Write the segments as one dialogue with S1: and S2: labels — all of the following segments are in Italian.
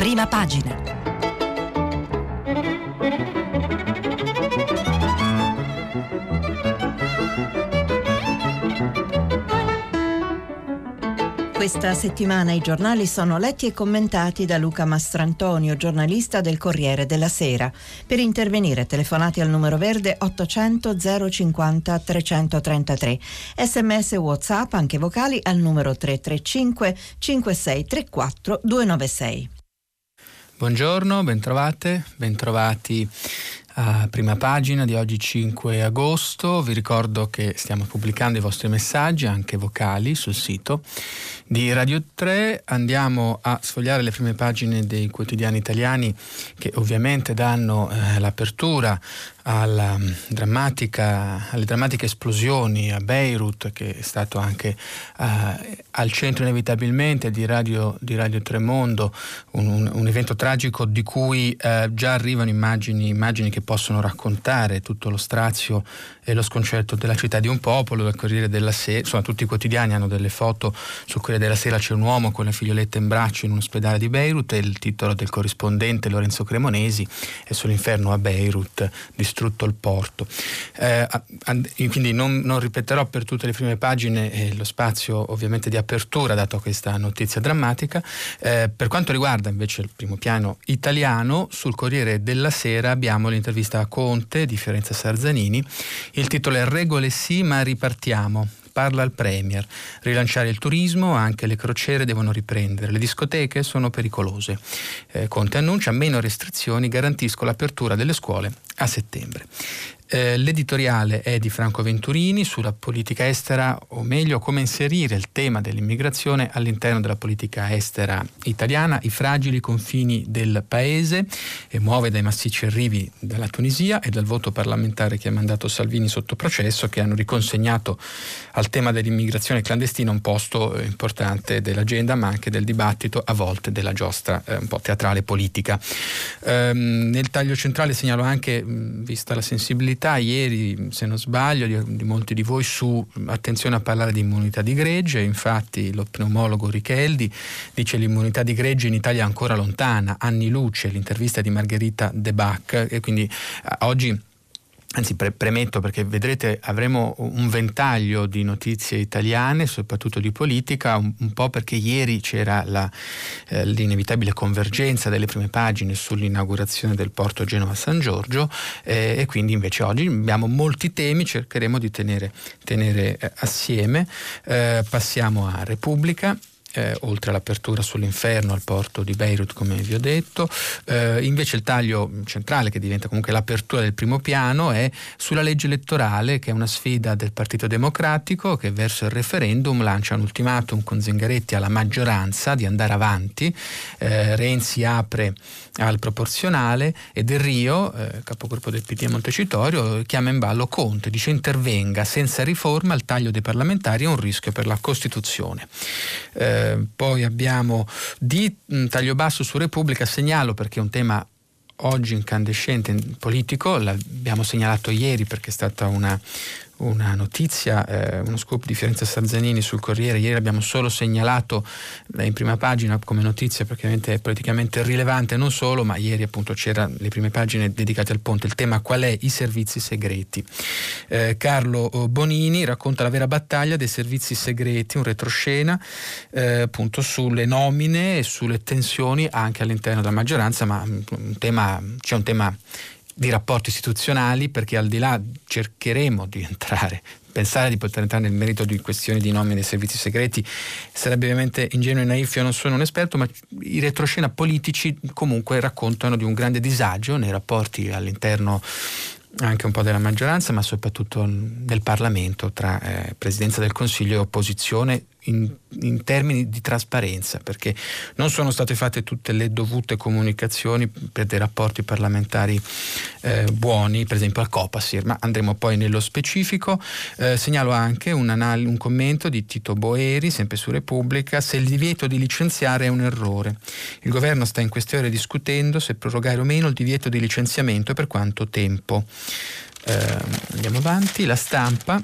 S1: prima pagina. Questa settimana i giornali sono letti e commentati da Luca Mastrantonio, giornalista del Corriere della Sera. Per intervenire telefonati al numero verde 800 050 333. Sms WhatsApp anche vocali al numero 335 5634 296.
S2: Buongiorno, bentrovate, bentrovati a prima pagina di oggi 5 agosto. Vi ricordo che stiamo pubblicando i vostri messaggi, anche vocali, sul sito di Radio 3. Andiamo a sfogliare le prime pagine dei quotidiani italiani che ovviamente danno eh, l'apertura alle drammatiche esplosioni a Beirut, che è stato anche eh, al centro inevitabilmente di Radio, di Radio Tremondo, un, un, un, evento tragico di cui eh, già arrivano immagini, immagini, che possono raccontare tutto lo strazio e lo sconcerto della città di un popolo, del Corriere della Sera, insomma tutti i quotidiani hanno delle foto sul Corriere della Sera c'è un uomo con la figlioletta in braccio in un ospedale di Beirut e il titolo del corrispondente Lorenzo Cremonesi è sull'inferno a Beirut distrutto il porto. Eh, quindi non, non, ripeterò per tutte le prime pagine eh, lo spazio ovviamente di apertura dato questa notizia drammatica. Eh, per quanto riguarda invece il primo piano italiano, sul Corriere della Sera abbiamo l'intervista a Conte di Fiorenza Sarzanini. Il titolo è Regole sì, ma ripartiamo parla il Premier. Rilanciare il turismo, anche le crociere devono riprendere. Le discoteche sono pericolose. Eh, Conte annuncia meno restrizioni, garantisco l'apertura delle scuole a settembre. Eh, l'editoriale è di Franco Venturini sulla politica estera, o meglio come inserire il tema dell'immigrazione all'interno della politica estera italiana, i fragili confini del paese, e muove dai massicci arrivi dalla Tunisia e dal voto parlamentare che ha mandato Salvini sotto processo, che hanno riconsegnato al tema dell'immigrazione clandestina un posto eh, importante dell'agenda, ma anche del dibattito, a volte della giostra eh, un po' teatrale politica. Ehm, nel taglio centrale segnalo anche, vista la sensibilità, sensibilità ieri, se non sbaglio, di, di, molti di voi su attenzione a parlare di immunità di gregge, infatti lo pneumologo Richeldi dice l'immunità di gregge in Italia è ancora lontana, anni luce, l'intervista di Margherita De Bac e quindi oggi Anzi, pre- premetto perché vedrete avremo un ventaglio di notizie italiane, soprattutto di politica, un, un po' perché ieri c'era la, eh, l'inevitabile convergenza delle prime pagine sull'inaugurazione del porto Genova-San Giorgio eh, e quindi invece oggi abbiamo molti temi, cercheremo di tenere, tenere eh, assieme. Eh, passiamo a Repubblica eh, oltre all'apertura sull'inferno al porto di Beirut, come vi ho detto. Eh, invece il taglio centrale, che diventa comunque l'apertura del primo piano, è sulla legge elettorale, che è una sfida del Partito Democratico, che verso il referendum lancia un ultimatum con Zingaretti alla maggioranza di andare avanti. Eh, Renzi apre al proporzionale e Del Rio, eh, capogruppo del PD a Montecitorio, chiama in ballo Conte, dice intervenga senza riforma il taglio dei parlamentari è un rischio per la Costituzione. Eh, poi abbiamo di mm, taglio basso su Repubblica, segnalo perché è un tema oggi incandescente politico, l'abbiamo segnalato ieri perché è stata una, una notizia, eh, uno scoop di Fiorenza Sarzanini sul Corriere, ieri abbiamo solo segnalato eh, in prima pagina come notizia è politicamente rilevante non solo, ma ieri appunto c'era le prime pagine dedicate al ponte, il tema qual è i servizi segreti. Eh, Carlo eh, Bonini racconta la vera battaglia dei servizi segreti, un retroscena eh, appunto sulle nomine e sulle tensioni anche all'interno della maggioranza, ma mm, un tema, c'è un tema di rapporti istituzionali perché al di là cercheremo di entrare pensare di poter entrare nel merito di questioni di nomine dei servizi segreti sarebbe ovviamente ingenuo e naif, io non sono un esperto, ma i retroscena politici comunque raccontano di un grande disagio nei rapporti all'interno anche un po' della maggioranza, ma soprattutto del Parlamento tra eh, Presidenza del Consiglio e opposizione in, in, termini di trasparenza, perché non sono state fatte tutte le dovute comunicazioni per dei rapporti parlamentari eh, buoni, per esempio al Copasir, ma andremo poi nello specifico. Eh, segnalo anche un, anal- un commento di Tito Boeri, sempre su Repubblica, se il divieto di licenziare è un errore. Il governo sta in queste ore discutendo se prorogare o meno il divieto di licenziamento e per quanto tempo. Eh, andiamo avanti, la stampa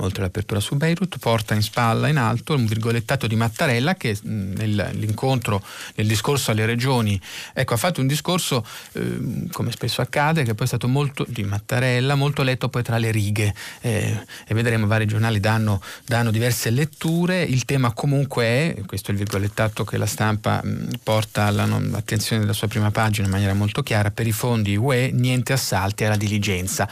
S2: oltre all'apertura su Beirut, porta in spalla in alto un virgolettato di Mattarella che nell'incontro, nel discorso alle regioni, ecco, ha fatto un discorso, eh, come spesso accade, che poi è stato molto di Mattarella, molto letto poi tra le righe eh, e vedremo vari giornali danno, danno, diverse letture. Il tema comunque è, questo è il virgolettato che la stampa mh, porta all'attenzione della sua prima pagina in maniera molto chiara, per i fondi UE niente assalti alla diligenza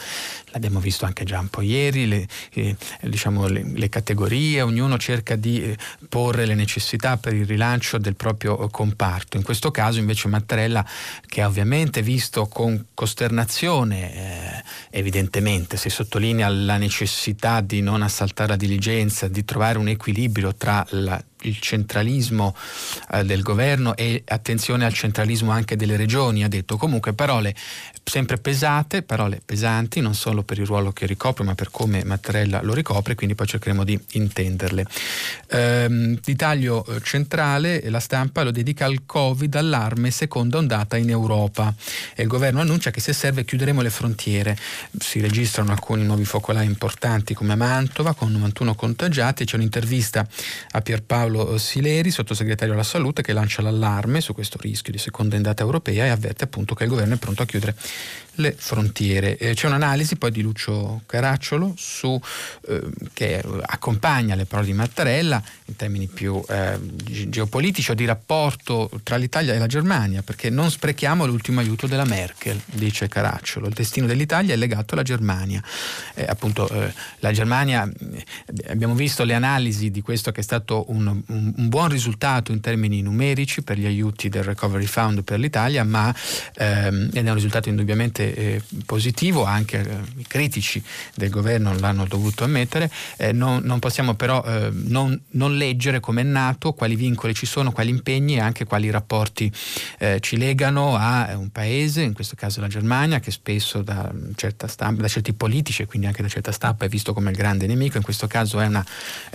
S2: l'abbiamo visto anche già un po' ieri, le, eh, diciamo le, le, categorie, ognuno cerca di eh, porre le necessità per il rilancio del proprio eh, comparto. In questo caso invece Mattarella, che ha ovviamente visto con costernazione, eh, evidentemente si sottolinea la necessità di non assaltare la diligenza, di trovare un equilibrio tra la il centralismo eh, del governo e attenzione al centralismo anche delle regioni, ha detto comunque parole sempre pesate, parole pesanti, non solo per il ruolo che ricopre, ma per come Mattarella lo ricopre, quindi poi cercheremo di intenderle. Ehm, di taglio eh, centrale, la stampa lo dedica al Covid, allarme, seconda ondata in Europa. E il governo annuncia che se serve chiuderemo le frontiere. Si registrano alcuni nuovi focolai importanti come Mantova, con 91 contagiati. C'è un'intervista a Pierpaolo Sileri, sottosegretario alla salute, che lancia l'allarme su questo rischio di seconda ondata europea e avverte appunto che il governo è pronto a chiudere le frontiere. Eh, c'è un'analisi poi di Lucio Caracciolo su, eh, che accompagna le parole di Mattarella in termini più eh, geopolitici o di rapporto tra l'Italia e la Germania, perché non sprechiamo l'ultimo aiuto della Merkel, dice Caracciolo. Il destino dell'Italia è legato alla Germania. Eh, appunto eh, la Germania, eh, abbiamo visto le analisi di questo che è stato un, un, un, buon risultato in termini numerici per gli aiuti del Recovery Fund per l'Italia, ma ehm, è un risultato indubbiamente eh, positivo, anche eh, i critici del governo l'hanno dovuto ammettere, eh, non, non, possiamo però eh, non, non, leggere come è nato, quali vincoli ci sono, quali impegni e anche quali rapporti ci legano a un paese, in questo caso la Germania, che spesso da, stampa, da certi politici e quindi anche da certa stampa è visto come il grande nemico, in questo caso è una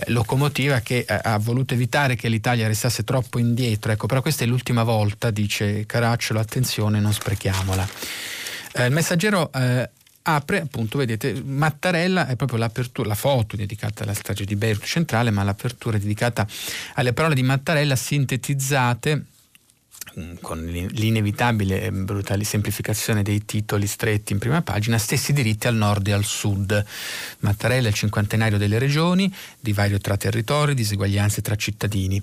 S2: locomotiva che ha voluto evitare che l'Italia restasse troppo indietro, ecco, però questa è l'ultima volta, dice Caracciolo, attenzione, non sprechiamola. Eh, il messaggero eh, apre appunto, vedete, Mattarella è proprio l'apertura, la foto dedicata alla strage di Beirut centrale, ma l'apertura è dedicata alle parole di Mattarella sintetizzate con l'inevitabile e brutale semplificazione dei titoli stretti in prima pagina, stessi diritti al nord e al sud. Mattarella il cinquantenario delle regioni, divario tra territori, diseguaglianze tra cittadini.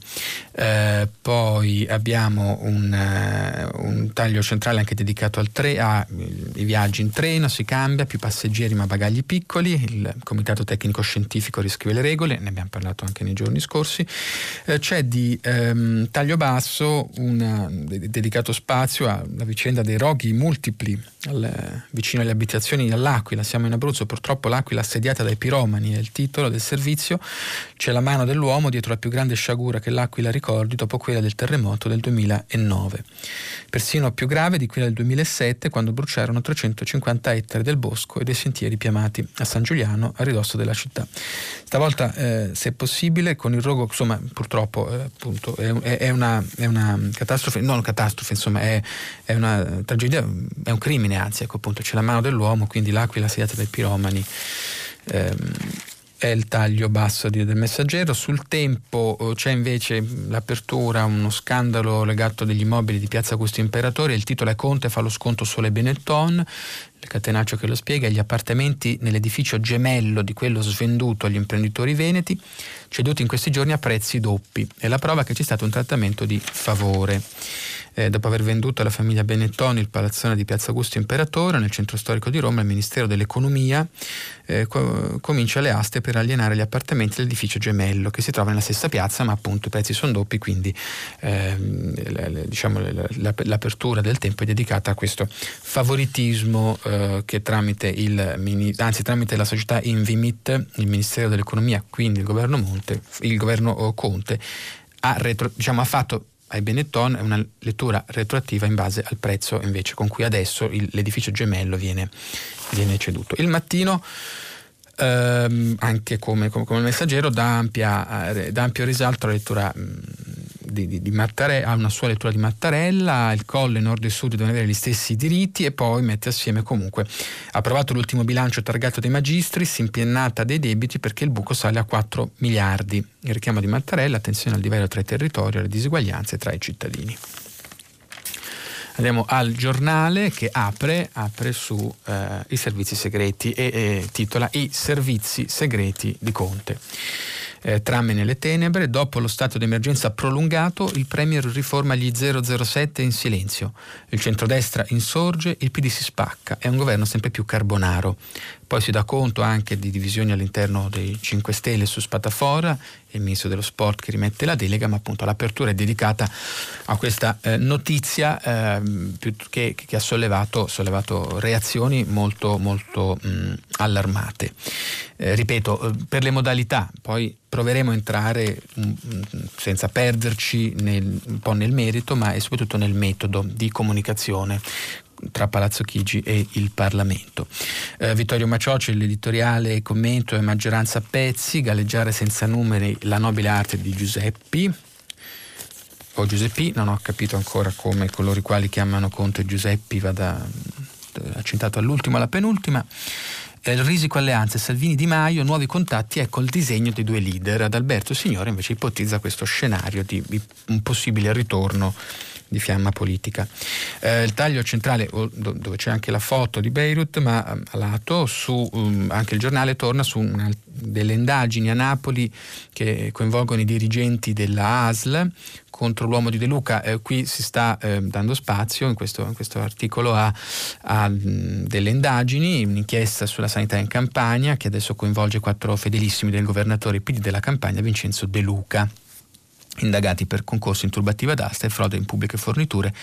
S2: Eh, poi abbiamo un, uh, un, taglio centrale anche dedicato al tre, ai viaggi in treno, si cambia, più passeggeri ma bagagli piccoli, il Comitato Tecnico Scientifico riscrive le regole, ne abbiamo parlato anche nei giorni scorsi. Eh, c'è di ehm, taglio basso una dedicato spazio alla vicenda dei roghi multipli al, vicino alle abitazioni all'Aquila. Siamo in Abruzzo, purtroppo l'Aquila assediata dai piromani è il titolo del servizio. C'è la mano dell'uomo dietro la più grande sciagura che l'Aquila ricordi dopo quella del terremoto del 2009. Persino più grave di quella del 2007 quando bruciarono 350 ettari del bosco e dei sentieri piamati a San Giuliano a ridosso della città. Stavolta, eh, se possibile, con il rogo, insomma, purtroppo eh, appunto, è, è, una, è una catastrofe non catastrofe, insomma, è, è, una tragedia, è un crimine, anzi, ecco appunto, c'è la mano dell'uomo, quindi l'aquila sediata dai piromani. Ehm, è il taglio basso del messaggero. Sul tempo eh, c'è invece l'apertura, uno scandalo legato agli immobili di Piazza Augusto Imperatore. Il titolo è Conte fa lo sconto sulle Benetton. Il catenaccio che lo spiega, gli appartamenti nell'edificio gemello di quello svenduto agli imprenditori veneti, ceduti in questi giorni a prezzi doppi. È la prova che c'è stato un trattamento di favore eh, dopo aver venduto alla famiglia Benettoni il palazzone di Piazza Augusto Imperatore nel centro storico di Roma, il Ministero dell'Economia eh, co- comincia le aste per alienare gli appartamenti dell'edificio gemello che si trova nella stessa piazza, ma appunto i prezzi sono doppi, quindi eh, diciamo, l'apertura del tempo è dedicata a questo favoritismo eh, che tramite, il, anzi, tramite la società Invimit, il Ministero dell'Economia, quindi il governo, Monte, il governo Conte, ha, retro, diciamo, ha fatto ai Benetton è una lettura retroattiva in base al prezzo invece con cui adesso il, l'edificio gemello viene, viene, ceduto. Il mattino ehm, anche come, come, come, messaggero dà, ampia, eh, dà, ampio risalto alla lettura mh, di, di, di Mattarella, ha una sua lettura di Mattarella, il Colle nord e sud devono avere gli stessi diritti e poi mette assieme comunque approvato l'ultimo bilancio targato dei magistri, si impiennata dei debiti perché il buco sale a 4 miliardi. Il richiamo di Mattarella, attenzione al livello tra i territori alle diseguaglianze tra i cittadini. Andiamo al giornale che apre, apre sui eh, servizi segreti e, e titola I servizi segreti di Conte eh, trame nelle tenebre, dopo lo stato d'emergenza prolungato il Premier riforma gli 007 in silenzio, il centrodestra insorge, il PD si spacca, è un governo sempre più carbonaro. Poi si dà conto anche di divisioni all'interno dei 5 Stelle su Spatafora, il ministro dello sport che rimette la delega, ma appunto l'apertura è dedicata a questa eh, notizia eh, che, che, ha sollevato, sollevato, reazioni molto, molto mh, allarmate. Eh, ripeto, eh, per le modalità, poi proveremo a entrare mh, senza perderci nel, un po' nel merito, ma soprattutto nel metodo di comunicazione tra Palazzo Chigi e il Parlamento. Eh, Vittorio Macioci, l'editoriale commento e maggioranza pezzi, galleggiare senza numeri la nobile arte di Giuseppi. O Giuseppi, non ho capito ancora come coloro i quali chiamano Conte Giuseppi vada eh, accentato all'ultimo alla penultima. Eh, il risico alleanze Salvini Di Maio, nuovi contatti, ecco il disegno dei due leader. Adalberto Signore invece ipotizza questo scenario di un possibile ritorno di fiamma politica. Eh, il taglio centrale, dove c'è anche la foto di Beirut, ma ehm, a lato, su, um, anche il giornale torna su una, delle indagini a Napoli che coinvolgono i dirigenti della ASL contro l'uomo di De Luca. Eh, qui si sta eh, dando spazio in questo, in questo articolo a, a mh, delle indagini, un'inchiesta sulla sanità in Campania che adesso coinvolge quattro fedelissimi del governatore PD della Campania, Vincenzo De Luca indagati per concorso in turbativa d'asta e frode in pubbliche forniture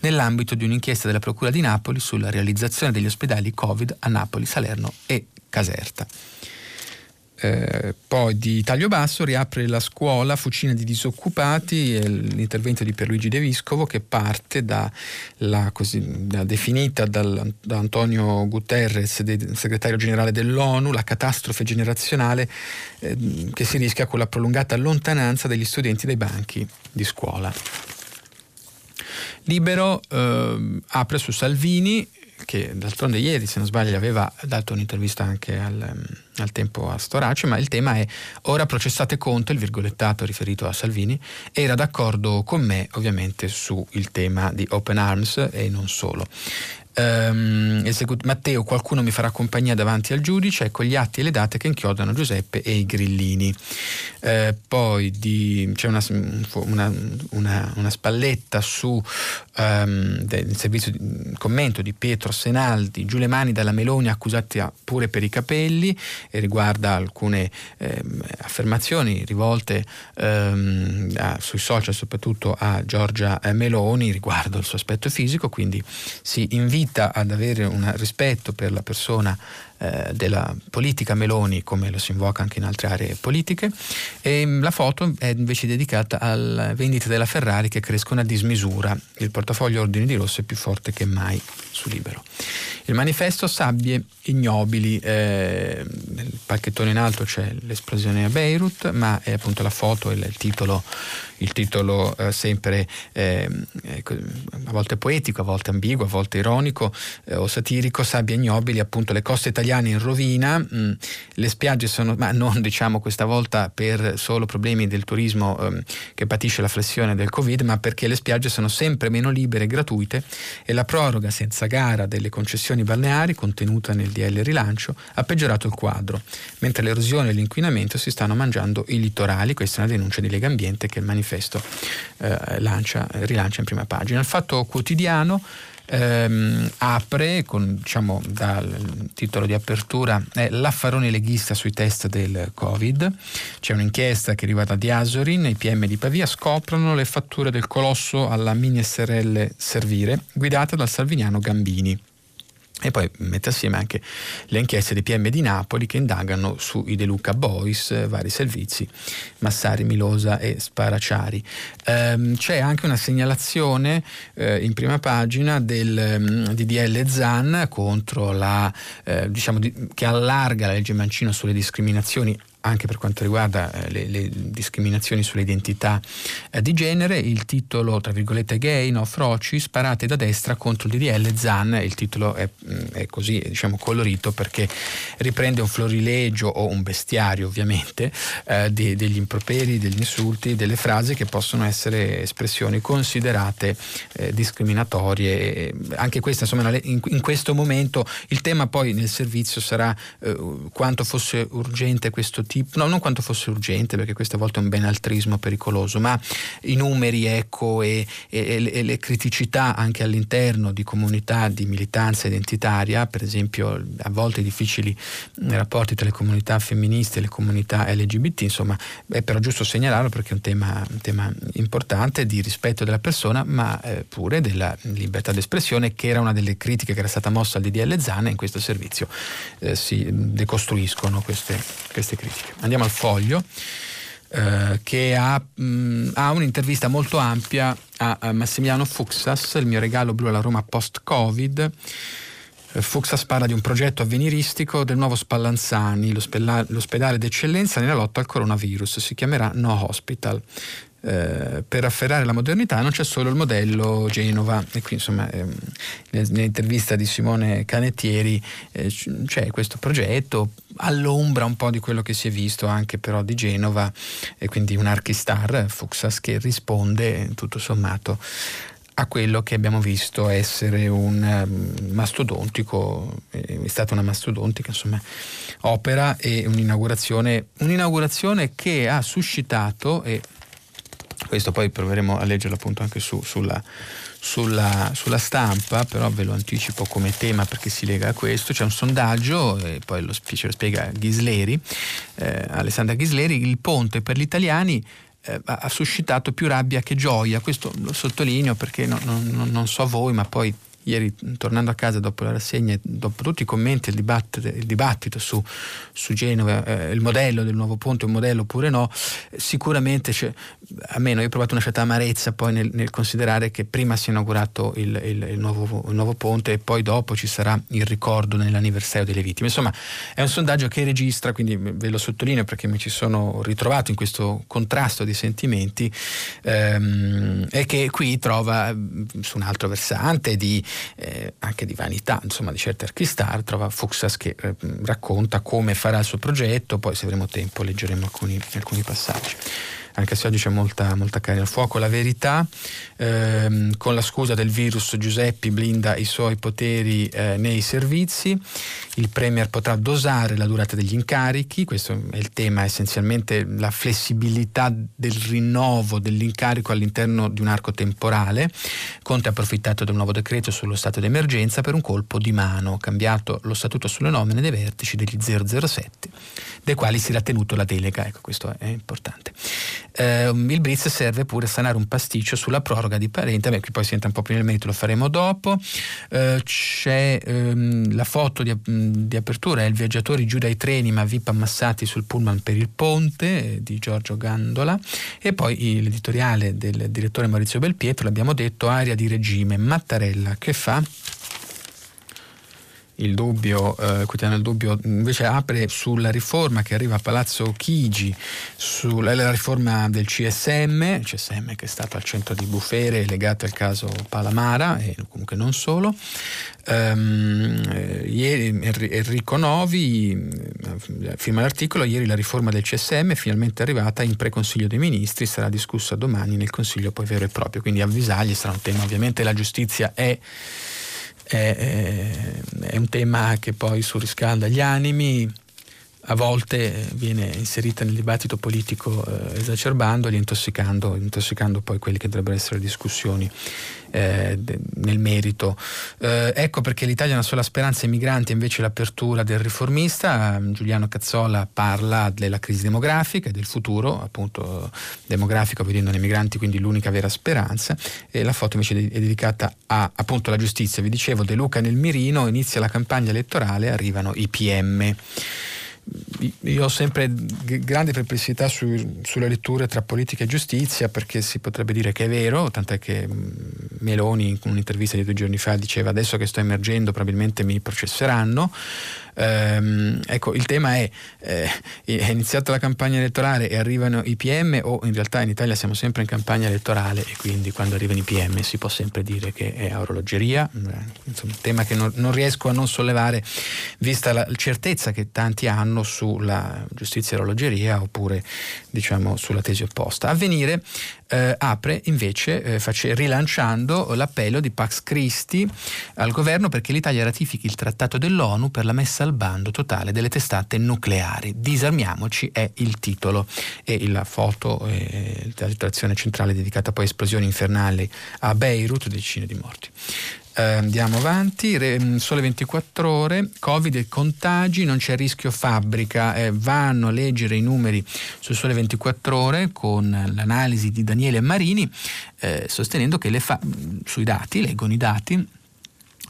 S2: nell'ambito di un'inchiesta della Procura di Napoli sulla realizzazione degli ospedali Covid a Napoli, Salerno e Caserta. Eh, poi di taglio basso riapre la scuola Fucina di disoccupati, l'intervento di Pierluigi De Viscovo che parte da, la, così, da definita dal, da Antonio Guterres, de, segretario generale dell'ONU, la catastrofe generazionale eh, che si rischia con la prolungata lontananza degli studenti dai banchi di scuola. Libero eh, apre su Salvini che d'altronde ieri, se non sbaglio, aveva dato un'intervista anche al, mm, al tempo a Storace, ma il tema è ora processate Conte, il virgolettato riferito a Salvini, era d'accordo con me ovviamente sul tema di Open Arms e non solo. Um, Matteo, qualcuno mi farà compagnia davanti al giudice con gli atti e le date che inchiodano Giuseppe e i grillini. Uh, poi di, c'è una, una, una, una, spalletta su um, del servizio di commento di Pietro Senaldi, giù le mani dalla Meloni accusati pure per i capelli e riguarda alcune um, affermazioni rivolte a, sui social soprattutto a Giorgia Meloni riguardo il suo aspetto fisico, quindi si invita invita ad avere un rispetto per la persona eh, della politica Meloni come lo si invoca anche in altre aree politiche e mm, la foto è invece dedicata alle vendite della Ferrari che crescono a dismisura. Il portafoglio ordini di rosso è più forte che mai su Libero. Il manifesto sabbie ignobili, eh, nel pacchettone in alto c'è l'esplosione a Beirut, ma è appunto la foto e il titolo, il titolo eh, sempre eh, a volte poetico, a volte ambiguo, a volte ironico eh, o satirico, sabbie ignobili, appunto le coste italiane in rovina, mm, le spiagge sono, ma non diciamo questa volta per solo problemi del turismo ehm, che patisce la flessione del Covid, ma perché le spiagge sono sempre meno libere e gratuite e la proroga senza gara delle concessioni balneari contenuta nel DL rilancio ha peggiorato il quadro, mentre l'erosione e l'inquinamento si stanno mangiando i litorali, questa è una denuncia di Lega Ambiente che il manifesto eh, lancia, rilancia in prima pagina. Il fatto quotidiano ehm, apre con, diciamo, dal titolo di apertura è l'affarone leghista sui test del Covid. C'è un'inchiesta che arriva da Diasorin, i PM di Pavia scoprono le fatture del colosso alla mini SRL Servire, guidata dal salviniano Gambini. E poi mette assieme anche le inchieste dei PM di Napoli che indagano sui De Luca Boys, vari servizi, Massari, Milosa e Sparaciari. Ehm, c'è anche una segnalazione eh, in prima pagina del mm, DDL Zan la, eh, diciamo di, che allarga la legge Mancino sulle discriminazioni anche per quanto riguarda eh, le, le, discriminazioni sulle identità eh, di genere, il titolo, tra virgolette, gay, no, froci, sparate da destra contro il DDL Zan, il titolo è, mm, è così, diciamo, colorito perché riprende un florilegio o un bestiario, ovviamente, eh, di, degli improperi, degli insulti, delle frasi che possono essere espressioni considerate eh, discriminatorie. Anche questa, insomma, in, in, questo momento il tema poi nel servizio sarà eh, quanto fosse urgente questo tipo, no, non quanto fosse urgente, perché questa volta è un benaltrismo pericoloso, ma i numeri ecco, e, e, e le criticità anche all'interno di comunità di militanza identitaria, per esempio a volte difficili rapporti tra le comunità femministe e le comunità LGBT, insomma è però giusto segnalarlo perché è un tema, un tema importante di rispetto della persona, ma eh, pure della libertà d'espressione, che era una delle critiche che era stata mossa al DDL Zana in questo servizio eh, si decostruiscono queste, queste critiche. Andiamo al foglio. Eh, che ha, mh, ha, un'intervista molto ampia a, a, Massimiliano Fuxas, il mio regalo blu alla Roma post-Covid. Eh, Fuxas parla di un progetto avveniristico del nuovo Spallanzani, l'ospedale d'eccellenza nella lotta al coronavirus. Si chiamerà No Hospital. Eh, per afferrare la modernità non c'è solo il modello Genova. E qui insomma ehm, nell'intervista di Simone Canettieri eh, c'è questo progetto all'ombra un po' di quello che si è visto anche però di Genova e quindi un archistar Fuxas che risponde tutto sommato a quello che abbiamo visto essere un um, mastodontico, è stata una mastodontica insomma, opera e un'inaugurazione, un'inaugurazione che ha suscitato, e questo poi proveremo a leggerlo appunto anche su, sulla, sulla, sulla, stampa, però ve lo anticipo come tema perché si lega a questo. C'è un sondaggio, e poi lo, ce lo spiega Ghisleri, eh, Alessandra Ghisleri, il ponte per gli italiani eh, ha suscitato più rabbia che gioia. Questo lo sottolineo perché no, no, no, non so voi, ma poi ieri tornando a casa dopo la rassegna dopo tutti i commenti, il dibattito, il dibattito su, su, Genova, eh, il modello del nuovo ponte, un modello oppure no, sicuramente almeno io ho provato una certa amarezza poi nel, nel considerare che prima si è inaugurato il, il, il, nuovo, il, nuovo, ponte e poi dopo ci sarà il ricordo nell'anniversario delle vittime. Insomma è un sondaggio che registra, quindi ve lo sottolineo perché mi ci sono ritrovato in questo contrasto di sentimenti ehm, e che qui trova su un altro versante di eh, anche di vanità, insomma di certe archistar, trova Fuxas che eh, racconta come farà il suo progetto, poi se avremo tempo leggeremo alcuni, alcuni passaggi anche se oggi c'è molta, molta carne al fuoco. La verità, ehm, con la scusa del virus, Giuseppe blinda i suoi poteri eh, nei servizi, il Premier potrà dosare la durata degli incarichi, questo è il tema essenzialmente, la flessibilità del rinnovo dell'incarico all'interno di un arco temporale. Conte ha approfittato del nuovo decreto sullo stato d'emergenza per un colpo di mano, cambiato lo statuto sulle nomine dei vertici degli 007, dei quali si era tenuto la delega, ecco questo è importante. Eh, il Blitz serve pure a sanare un pasticcio sulla proroga di parente, beh, qui poi si entra un po' più nel merito, lo faremo dopo. Eh, c'è ehm, la foto di, di, apertura, è il viaggiatori giù dai treni ma VIP ammassati sul pullman per il ponte eh, di Giorgio Gandola e poi l'editoriale del direttore Maurizio Belpietro, l'abbiamo detto, aria di regime, Mattarella che fa? Il dubbio, eh, quotidiano il dubbio invece apre sulla riforma che arriva a Palazzo Chigi, sulla riforma del CSM, CSM che è stato al centro di bufere legato al caso Palamara e comunque non solo. Um, ieri Enrico Novi eh, firma l'articolo, ieri la riforma del CSM è finalmente arrivata in pre-consiglio dei ministri, sarà discussa domani nel consiglio poi vero e proprio, quindi avvisagli sarà un tema, ovviamente la giustizia è è, è un tema che poi surriscalda gli animi, a volte viene inserita nel dibattito politico eh, esacerbandoli, intossicando, intossicando poi quelle che dovrebbero essere discussioni eh, nel merito. Eh, ecco perché l'Italia ha una sola speranza ai migranti, invece l'apertura del riformista. Giuliano Cazzola parla della crisi demografica e del futuro appunto demografico, vedendo nei migranti quindi l'unica vera speranza. E la foto invece è dedicata a, appunto alla giustizia. Vi dicevo, De Luca nel mirino, inizia la campagna elettorale, arrivano i PM io ho sempre grande perplessità su, sulle letture tra politica e giustizia perché si potrebbe dire che è vero, tant'è che mm, Meloni in un'intervista di due giorni fa diceva adesso che sto emergendo probabilmente mi processeranno, Ehm, ecco, il tema è, eh, è iniziata la campagna elettorale e arrivano i PM o in realtà in Italia siamo sempre in campagna elettorale e quindi quando arrivano i PM si può sempre dire che è orologeria, insomma, un tema che non, non riesco a non sollevare vista la certezza che tanti hanno sulla giustizia e orologeria oppure diciamo sulla tesi opposta. Avvenire eh, apre invece eh, face, rilanciando l'appello di Pax Christi al governo perché l'Italia ratifichi il trattato dell'ONU per la messa al bando totale delle testate nucleari. Disarmiamoci è il titolo e la foto, eh, la situazione centrale dedicata poi a esplosioni infernali a Beirut, decine di morti. Eh, andiamo avanti, Re, mm, sole 24 ore, Covid e contagi, non c'è rischio fabbrica, eh, vanno a leggere i numeri su sole 24 ore con l'analisi di Daniele Marini, eh, sostenendo che fa- mm, sui dati, leggono i dati,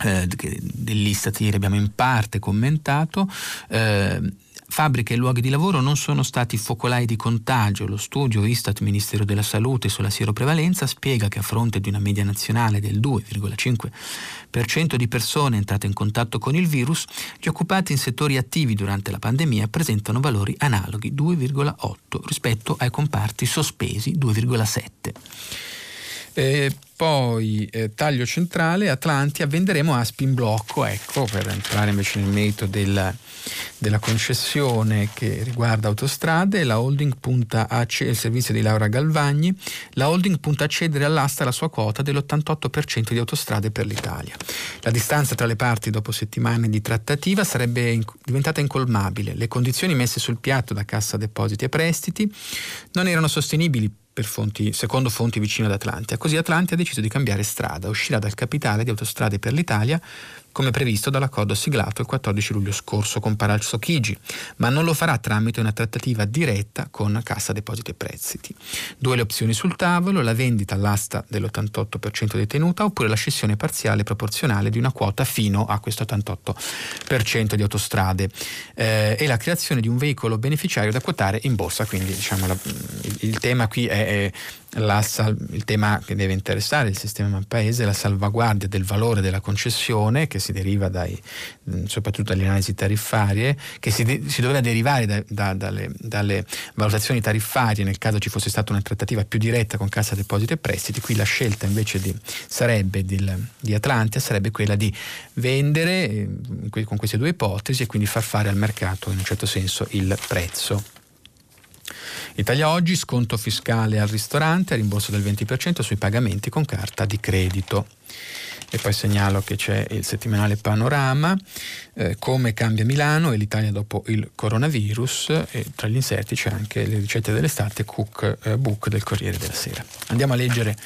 S2: eh, dell'Istat ieri abbiamo in parte commentato, eh, Fabbriche e luoghi di lavoro non sono stati focolai di contagio. Lo studio Istat Ministero della Salute sulla sieroprevalenza spiega che a fronte di una media nazionale del 2,5% di persone entrate in contatto con il virus, gli occupati in settori attivi durante la pandemia presentano valori analoghi 2,8 rispetto ai comparti sospesi 2,7. Eh, poi eh, taglio centrale, Atlantia, venderemo Aspi in blocco, ecco, per entrare invece nel merito della, della concessione che riguarda autostrade, la holding punta a c- il servizio di Laura Galvagni, la holding punta a cedere all'asta la sua quota dell'88% di autostrade per l'Italia. La distanza tra le parti dopo settimane di trattativa sarebbe in- diventata incolmabile, le condizioni messe sul piatto da Cassa Depositi e Prestiti non erano sostenibili fonti, secondo fonti vicine ad Atlantia. Così Atlantia ha deciso di cambiare strada, uscirà dal capitale di Autostrade per l'Italia come previsto dall'accordo siglato il 14 luglio scorso con Palazzo Chigi, ma non lo farà tramite una trattativa diretta con Cassa Depositi e Prestiti. Due le opzioni sul tavolo, la vendita all'asta dell'88% detenuta oppure la scissione parziale proporzionale di una quota fino a questo 88% di autostrade eh, e la creazione di un veicolo beneficiario da quotare in borsa. Quindi diciamo, la, il, il, tema qui è, è Sal- il tema che deve interessare il sistema paese è la salvaguardia del valore della concessione che si deriva dai, soprattutto dalle analisi tariffarie, che si, de- si doveva derivare da, da, dalle, dalle, valutazioni tariffarie nel caso ci fosse stata una trattativa più diretta con Cassa Depositi e Prestiti. Qui la scelta invece di, sarebbe di, di Atlantia sarebbe quella di vendere eh, con queste due ipotesi e quindi far fare al mercato in un certo senso il prezzo. Italia Oggi, sconto fiscale al ristorante, rimborso del 20% sui pagamenti con carta di credito. E poi segnalo che c'è il settimanale Panorama, eh, come cambia Milano e l'Italia dopo il coronavirus e tra gli inserti c'è anche le ricette dell'estate Cook eh, Book del Corriere della Sera. Andiamo a leggere,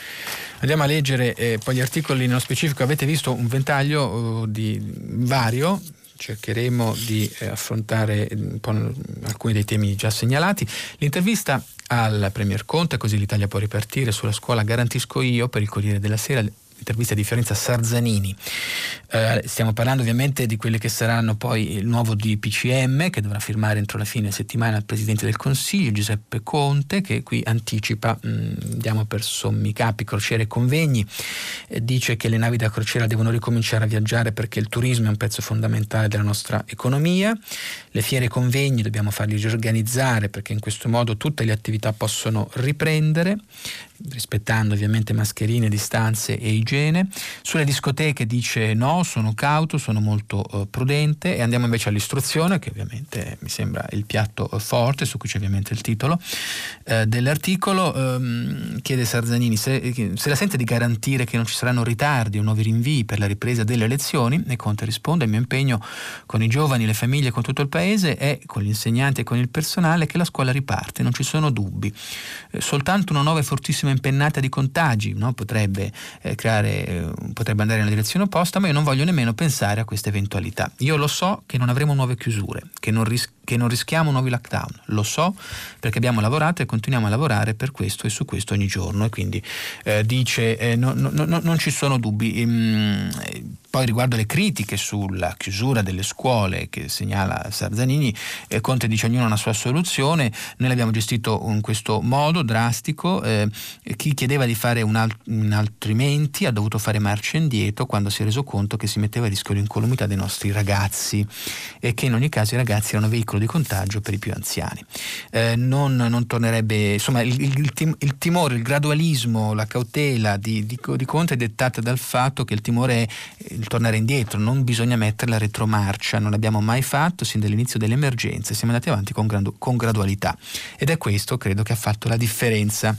S2: andiamo a leggere eh, poi gli articoli nello specifico, avete visto un ventaglio uh, di vario cercheremo di eh, affrontare alcuni dei temi già segnalati. L'intervista al Premier Conte, così l'Italia può ripartire sulla scuola Garantisco io per il Corriere della Sera intervista di Fiorenza Sarzanini. Eh, stiamo parlando ovviamente di quelli che saranno poi il nuovo DPCM che dovrà firmare entro la fine settimana il Presidente del Consiglio Giuseppe Conte che qui anticipa, mh, mm, diamo per sommi capi, crociere e convegni, eh, dice che le navi da crociera devono ricominciare a viaggiare perché il turismo è un pezzo fondamentale della nostra economia, le fiere e convegni dobbiamo farli riorganizzare perché in questo modo tutte le attività possono riprendere, rispettando ovviamente mascherine, distanze e igiene. Sulle discoteche dice no, sono cauto, sono molto uh, prudente e andiamo invece all'istruzione che ovviamente mi sembra il piatto uh, forte su cui c'è ovviamente il titolo uh, dell'articolo. Um, chiede Sarzanini se, se, la sente di garantire che non ci saranno ritardi o nuovi rinvii per la ripresa delle elezioni e Conte risponde il mio impegno con i giovani, le famiglie, con tutto il paese è con gli insegnanti e con il personale che la scuola riparte, non ci sono dubbi. soltanto una nuova e fortissima impennata di contagi no? potrebbe, eh, creare, eh, potrebbe andare nella direzione opposta, ma io non voglio nemmeno pensare a questa eventualità. Io lo so che non avremo nuove chiusure, che non, ris- che non rischiamo nuovi lockdown. Lo so perché abbiamo lavorato e continuiamo a lavorare per questo e su questo ogni giorno e quindi eh, dice eh, no, no, no, non ci sono dubbi. Ehm, poi riguardo le critiche sulla chiusura delle scuole che segnala Sarzanini, eh, Conte dice ognuno ha una sua soluzione, noi l'abbiamo gestito in questo modo drastico, eh, chi chiedeva di fare un, alt- un altrimenti ha dovuto fare marcia indietro quando si è reso conto che si metteva a rischio l'incolumità dei nostri ragazzi e che in ogni caso i ragazzi erano veicolo di contagio per i più anziani. Eh, non, non, tornerebbe, insomma il, il, il, timore, il gradualismo, la cautela di, di, di Conte è dettata dal fatto che il timore è il tornare indietro, non bisogna mettere la retromarcia, non l'abbiamo mai fatto sin dall'inizio delle emergenze, siamo andati avanti con, con gradualità ed è questo credo che ha fatto la differenza.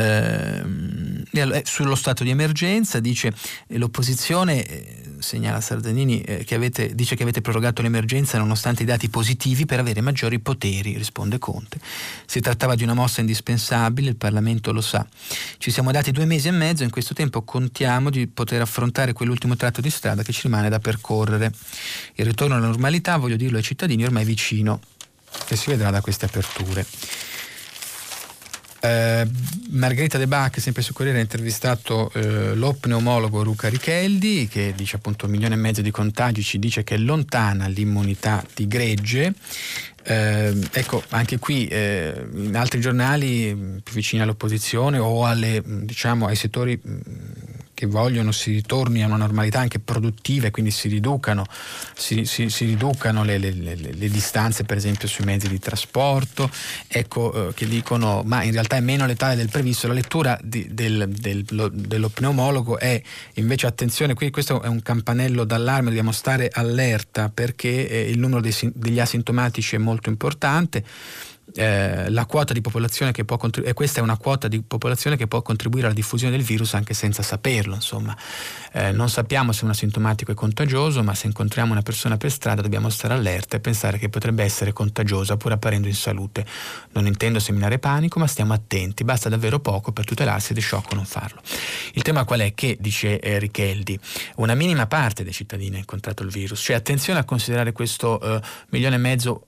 S2: Ehm, eh, sullo stato di emergenza dice l'opposizione eh, segnala Sardanini eh, che avete, dice che avete prorogato l'emergenza nonostante i dati positivi per avere maggiori poteri risponde Conte. Si trattava di una mossa indispensabile il Parlamento lo sa. Ci siamo dati due mesi e mezzo in questo tempo contiamo di poter affrontare quell'ultimo tratto di strada che ci rimane da percorrere. Il ritorno alla normalità voglio dirlo ai cittadini ormai vicino e si vedrà da queste aperture eh, Margherita De Bach, sempre su Corriere, ha intervistato eh, lo Luca Richeldi, che dice appunto un milione e mezzo di contagi, ci dice che è lontana l'immunità di gregge. Eh, ecco, anche qui eh, in altri giornali più vicini all'opposizione o alle, diciamo, ai settori che vogliono si ritorni a una normalità anche produttiva e quindi si riducano, si, si, si riducano le, le, le, le, distanze per esempio sui mezzi di trasporto, ecco eh, che dicono ma in realtà è meno letale del previsto, la lettura di, del, del, lo, dello pneumologo è invece attenzione, qui questo è un campanello d'allarme, dobbiamo stare allerta perché eh, il numero dei, degli asintomatici è molto importante eh, la quota di popolazione che può contribuire, e questa è una quota di popolazione che può contribuire alla diffusione del virus anche senza saperlo, insomma. Eh, non sappiamo se un asintomatico è contagioso, ma se incontriamo una persona per strada dobbiamo stare allerta e pensare che potrebbe essere contagiosa pur apparendo in salute. Non intendo seminare panico, ma stiamo attenti, basta davvero poco per tutelarsi ed è sciocco non farlo. Il tema qual è? Che, dice eh, Richeldi, una minima parte dei cittadini ha incontrato il virus, cioè attenzione a considerare questo eh, milione e mezzo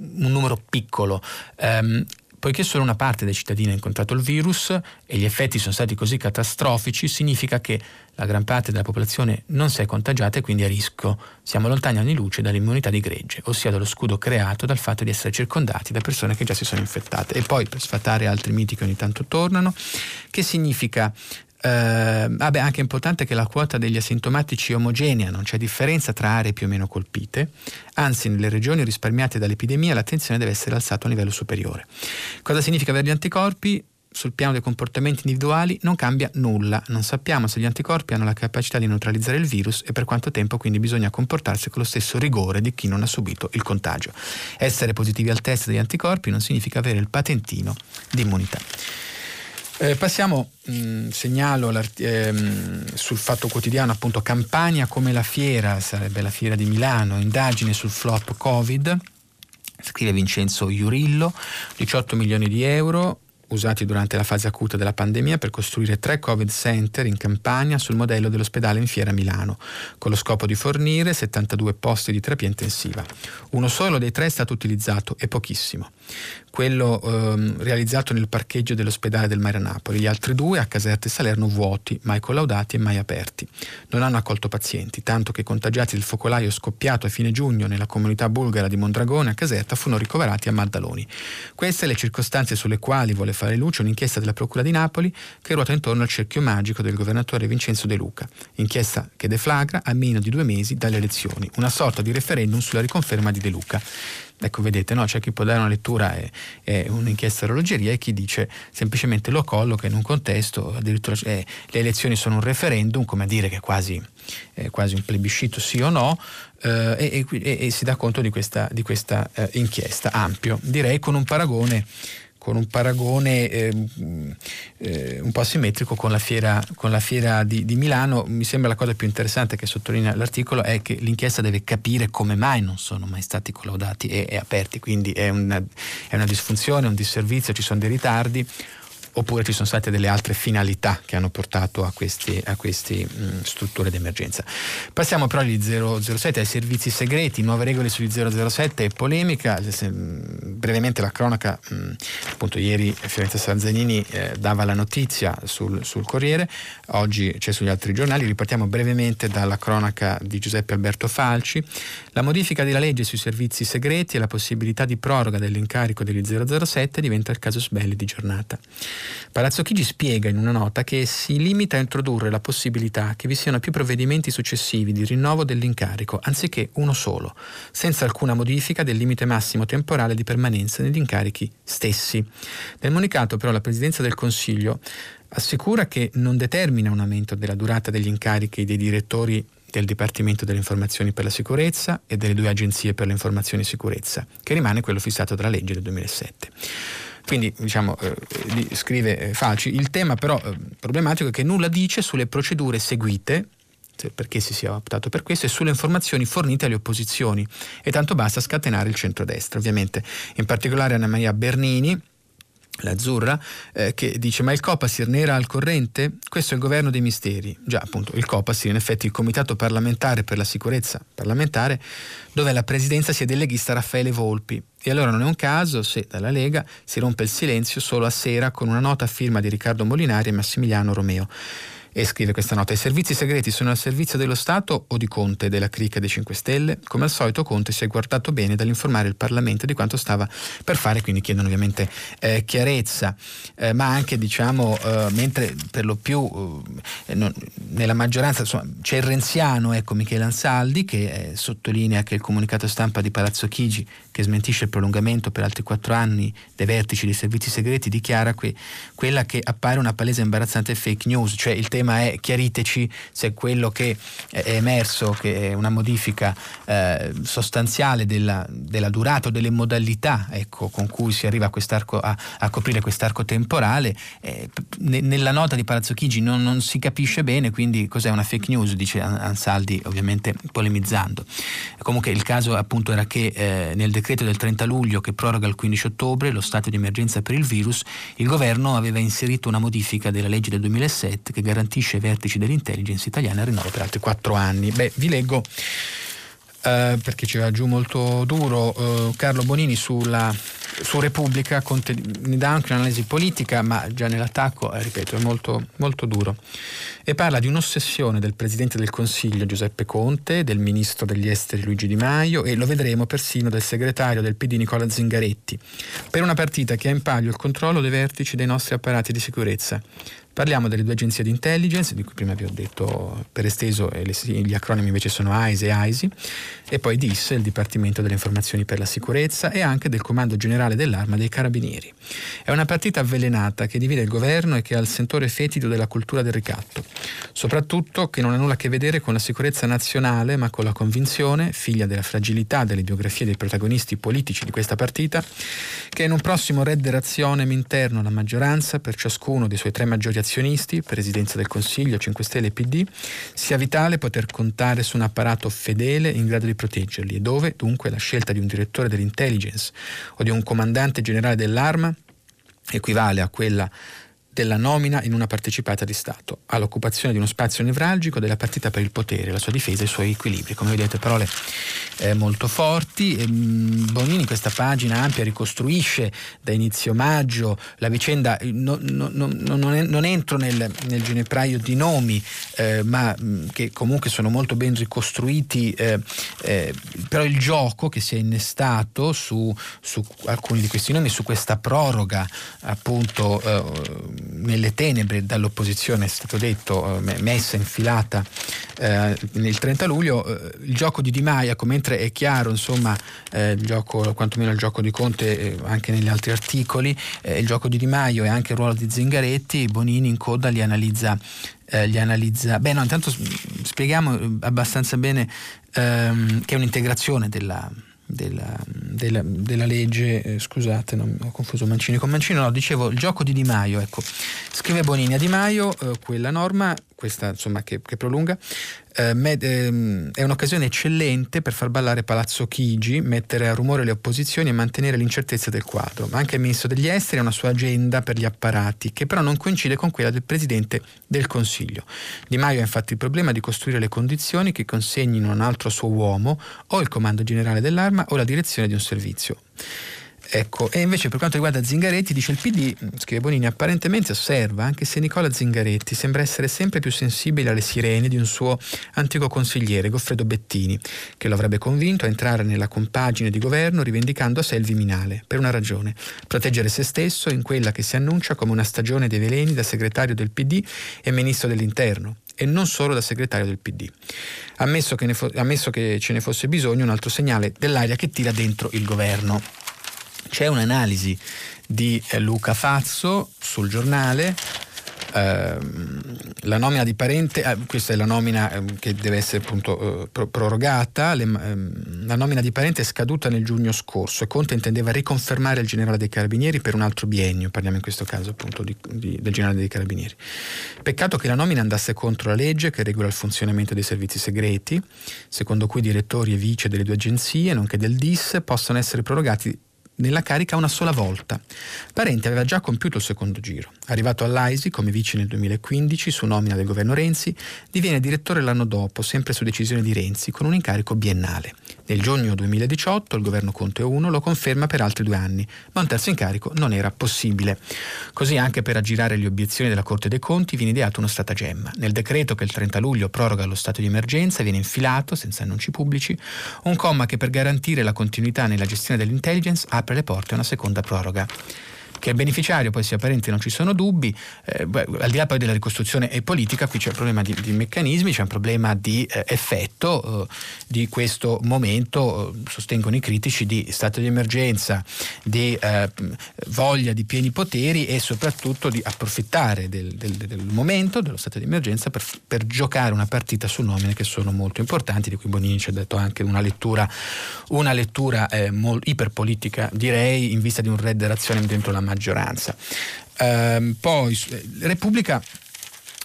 S2: un numero piccolo. Um, poiché solo una parte dei cittadini ha incontrato il virus e gli effetti sono stati così catastrofici, significa che la gran parte della popolazione non si è contagiata e quindi a rischio. Siamo lontani anni luce dall'immunità di gregge, ossia dallo scudo creato dal fatto di essere circondati da persone che già si sono infettate. E poi, per sfatare altri miti che ogni tanto tornano, che significa eh, vabbè, anche importante che la quota degli asintomatici è omogenea, non c'è differenza tra aree più o meno colpite, anzi nelle regioni risparmiate dall'epidemia l'attenzione deve essere alzata a un livello superiore. Cosa significa avere gli anticorpi? Sul piano dei comportamenti individuali non cambia nulla, non sappiamo se gli anticorpi hanno la capacità di neutralizzare il virus e per quanto tempo quindi bisogna comportarsi con lo stesso rigore di chi non ha subito il contagio. Essere positivi al test degli anticorpi non significa avere il patentino di immunità. Eh, passiamo, mh, mm, segnalo ehm, sul Fatto Quotidiano appunto Campania come la fiera, sarebbe la fiera di Milano, indagine sul flop Covid, scrive Vincenzo Iurillo, 18 milioni di euro, usati durante la fase acuta della pandemia per costruire tre Covid Center in Campania sul modello dell'ospedale in Fiera Milano, con lo scopo di fornire 72 posti di terapia intensiva. Uno solo dei tre è stato utilizzato e pochissimo quello ehm, realizzato nel parcheggio dell'ospedale del Mare Napoli, gli altri due a Caserta e Salerno vuoti, mai collaudati e mai aperti. Non hanno accolto pazienti, tanto che contagiati del focolaio scoppiato a fine giugno nella comunità bulgara di Mondragone a Caserta furono ricoverati a Maddaloni. Queste le circostanze sulle quali vuole fare luce un'inchiesta della Procura di Napoli che ruota intorno al cerchio magico del governatore Vincenzo De Luca, inchiesta che deflagra a meno di due mesi dalle elezioni, una sorta di referendum sulla riconferma di De Luca. Ecco, vedete, no? c'è chi può dare una lettura e, e un'inchiesta orologeria e chi dice semplicemente lo colloca in un contesto, addirittura eh, le elezioni sono un referendum, come a dire che è quasi, è quasi un plebiscito sì o no, eh, e, e, e, si dà conto di questa, di questa eh, inchiesta ampio, direi con un paragone con un paragone eh, eh, un po' simmetrico con la fiera, con la fiera di, di, Milano. Mi sembra la cosa più interessante che sottolinea l'articolo è che l'inchiesta deve capire come mai non sono mai stati collaudati e, e aperti, quindi è una, è una disfunzione, un disservizio, ci sono dei ritardi oppure ci sono state delle altre finalità che hanno portato a queste mm, strutture d'emergenza. Passiamo però agli 007, ai servizi segreti, nuove regole sugli 007 e polemica, mm, brevemente la cronaca, mm, appunto ieri Fiorenza Sanzanini eh, dava la notizia sul, sul Corriere, oggi c'è sugli altri giornali, ripartiamo brevemente dalla cronaca di Giuseppe Alberto Falci, la modifica della legge sui servizi segreti e la possibilità di proroga dell'incarico degli 007 diventa il casus belli di giornata. Palazzo Chigi spiega in una nota che si limita a introdurre la possibilità che vi siano più provvedimenti successivi di rinnovo dell'incarico, anziché uno solo, senza alcuna modifica del limite massimo temporale di permanenza negli incarichi stessi. Nel comunicato però la Presidenza del Consiglio assicura che non determina un aumento della durata degli incarichi dei direttori del Dipartimento delle Informazioni per la Sicurezza e delle due agenzie per le informazioni e sicurezza, che rimane quello fissato dalla legge del 2007. Quindi, diciamo, eh, scrive eh, Falci, il tema però eh, problematico è che nulla dice sulle procedure seguite perché si sia optato per questo e sulle informazioni fornite alle opposizioni. E tanto basta scatenare il centrodestra ovviamente. In particolare Anna Maria Bernini l'azzurra, eh, che dice ma il Copasir ne era al corrente? Questo è il governo dei misteri. Già appunto il Copasir, in effetti il Comitato parlamentare per la sicurezza parlamentare, dove la presidenza sia deleghista Raffaele Volpi. E allora non è un caso se dalla Lega si rompe il silenzio solo a sera con una nota firma di Riccardo Molinari e Massimiliano Romeo e scrive questa nota. I servizi segreti sono al servizio dello Stato o di Conte della cricca dei 5 Stelle? Come al solito Conte si è guardato bene dall'informare il Parlamento di quanto stava per fare, quindi chiedono ovviamente eh, chiarezza, eh, ma anche diciamo, eh, mentre per lo più eh, non, nella maggioranza insomma, c'è il renziano, ecco Michele Ansaldi, che eh, sottolinea che il comunicato stampa di Palazzo Chigi, che smentisce il prolungamento per altri quattro anni dei vertici dei servizi segreti, dichiara que- quella che appare una palese imbarazzante fake news, cioè il tema tema è chiariteci se quello che è emerso, che è una modifica eh, sostanziale della, della, durata o delle modalità ecco, con cui si arriva a, a, a coprire quest'arco temporale, eh, ne, nella nota di Palazzo Chigi non, non, si capisce bene, quindi cos'è una fake news, dice Ansaldi ovviamente polemizzando. Comunque il caso appunto era che eh, nel decreto del 30 luglio che proroga il 15 ottobre lo stato di emergenza per il virus, il governo aveva inserito una modifica della legge del 2007 che garantisce ai vertici dell'intelligence italiana il rinnovo per altri quattro anni. Beh, vi leggo Uh, perché ci va giù molto duro. Uh, Carlo Bonini sulla, su Repubblica conte, ne dà anche un'analisi politica ma già nell'attacco eh, ripeto è molto, molto duro. E parla di un'ossessione del Presidente del Consiglio Giuseppe Conte del Ministro degli Esteri Luigi Di Maio e lo vedremo persino del segretario del PD Nicola Zingaretti. Per una partita che ha in palio il controllo dei vertici dei nostri apparati di sicurezza Parliamo delle due agenzie di intelligence, di cui prima vi ho detto per esteso, e gli acronimi invece sono AISE e AISI, e poi DIS, il Dipartimento delle Informazioni per la Sicurezza, e anche del Comando Generale dell'Arma dei Carabinieri. È una partita avvelenata che divide il governo e che ha il sentore fetido della cultura del ricatto, soprattutto che non ha nulla a che vedere con la sicurezza nazionale, ma con la convinzione, figlia della fragilità delle biografie dei protagonisti politici di questa partita, che in un prossimo red razione interno la maggioranza, per ciascuno dei suoi tre maggiori azionisti, Presidenza del Consiglio, 5 Stelle e PD, sia vitale poter contare su un apparato fedele in grado di proteggerli. E dove, dunque, la scelta di un direttore dell'intelligence o di un comandante generale dell'arma equivale a quella della nomina in una partecipata di Stato, all'occupazione di uno spazio nevralgico della partita per il potere, la sua difesa e i suoi equilibri. Come vedete parole eh, molto forti. E, mh, Bonini in questa pagina ampia ricostruisce da inizio maggio la vicenda, no, no, no, non, non, entro nel, nel, ginepraio di nomi, eh, ma mh, che comunque sono molto ben ricostruiti, eh, eh, però il gioco che si è innestato su, su, alcuni di questi nomi, su questa proroga appunto eh, nelle tenebre dall'opposizione, è stato detto, eh, messa infilata eh, nel 30 luglio, eh, il gioco di Di Maia, mentre è chiaro, insomma, eh, il gioco, quantomeno il gioco di Conte eh, anche negli altri articoli, eh, il gioco di Di Maio e anche il ruolo di Zingaretti, Bonini in coda li analizza li analizza. Beh, no, intanto spieghiamo abbastanza bene ehm, che è un'integrazione della, della, della, della legge, eh, scusate, non, ho confuso Mancini con Mancino, no, dicevo il gioco di Di Maio, ecco, scrive Bonini a Di Maio, eh, quella norma questa insomma che, che prolunga, eh, med, ehm, è un'occasione eccellente per far ballare Palazzo Chigi, mettere a rumore le opposizioni e mantenere l'incertezza del quadro. Ma anche il ministro degli esteri ha una sua agenda per gli apparati, che però non coincide con quella del presidente del Consiglio. Di Maio ha infatti il problema di costruire le condizioni che consegnino un altro suo uomo o il comando generale dell'arma o la direzione di un servizio. Ecco, e invece per quanto riguarda Zingaretti, dice il PD, scrive Bonini, apparentemente osserva anche se Nicola Zingaretti sembra essere sempre più sensibile alle sirene di un suo antico consigliere, Goffredo Bettini, che lo avrebbe convinto a entrare nella compagine di governo rivendicando a sé il Viminale, per una ragione, proteggere se stesso in quella che si annuncia come una stagione dei veleni da segretario del PD e ministro dell'Interno, e non solo da segretario del PD. Ammesso che, fo- ammesso che ce ne fosse bisogno, un altro segnale dell'aria che tira dentro il governo. C'è un'analisi di eh, Luca Fazzo sul giornale Ehm, la nomina di parente, eh, questa è la nomina eh, che deve essere appunto eh, prorogata, ehm, la nomina di parente è scaduta nel giugno scorso e Conte intendeva riconfermare il generale dei carabinieri per un altro biennio, parliamo in questo caso appunto di, di, del generale dei carabinieri. Peccato che la nomina andasse contro la legge che regola il funzionamento dei servizi segreti, secondo cui direttori e vice delle due agenzie, nonché del DIS, possono essere prorogati nella carica una sola volta. Parente aveva già compiuto il secondo giro. Arrivato all'AISI come vice nel 2015 su nomina del governo Renzi, diviene direttore l'anno dopo, sempre su decisione di Renzi, con un incarico biennale. Nel giugno 2018 il governo Conte 1 lo conferma per altri due anni, ma un terzo incarico non era possibile. Così anche per aggirare le obiezioni della Corte dei Conti viene ideato uno stratagemma. Nel decreto che il 30 luglio proroga lo stato di emergenza viene infilato, senza annunci pubblici, un comma che per garantire la continuità nella gestione dell'intelligence apre le porte a una seconda proroga che il beneficiario poi sia parente non ci sono dubbi, eh, beh, al di là poi della ricostruzione politica qui c'è un problema di, di meccanismi, c'è un problema di eh, effetto eh, di questo momento, eh, sostengono i critici, di stato di emergenza, di eh, voglia di pieni poteri e soprattutto di approfittare del, del, del momento, dello stato di emergenza per, per, giocare una partita su nomine che sono molto importanti, di cui Bonini ci ha detto anche una lettura, una lettura eh, iperpolitica direi in vista di un red razione dentro la maggioranza. Ehm, poi eh, Repubblica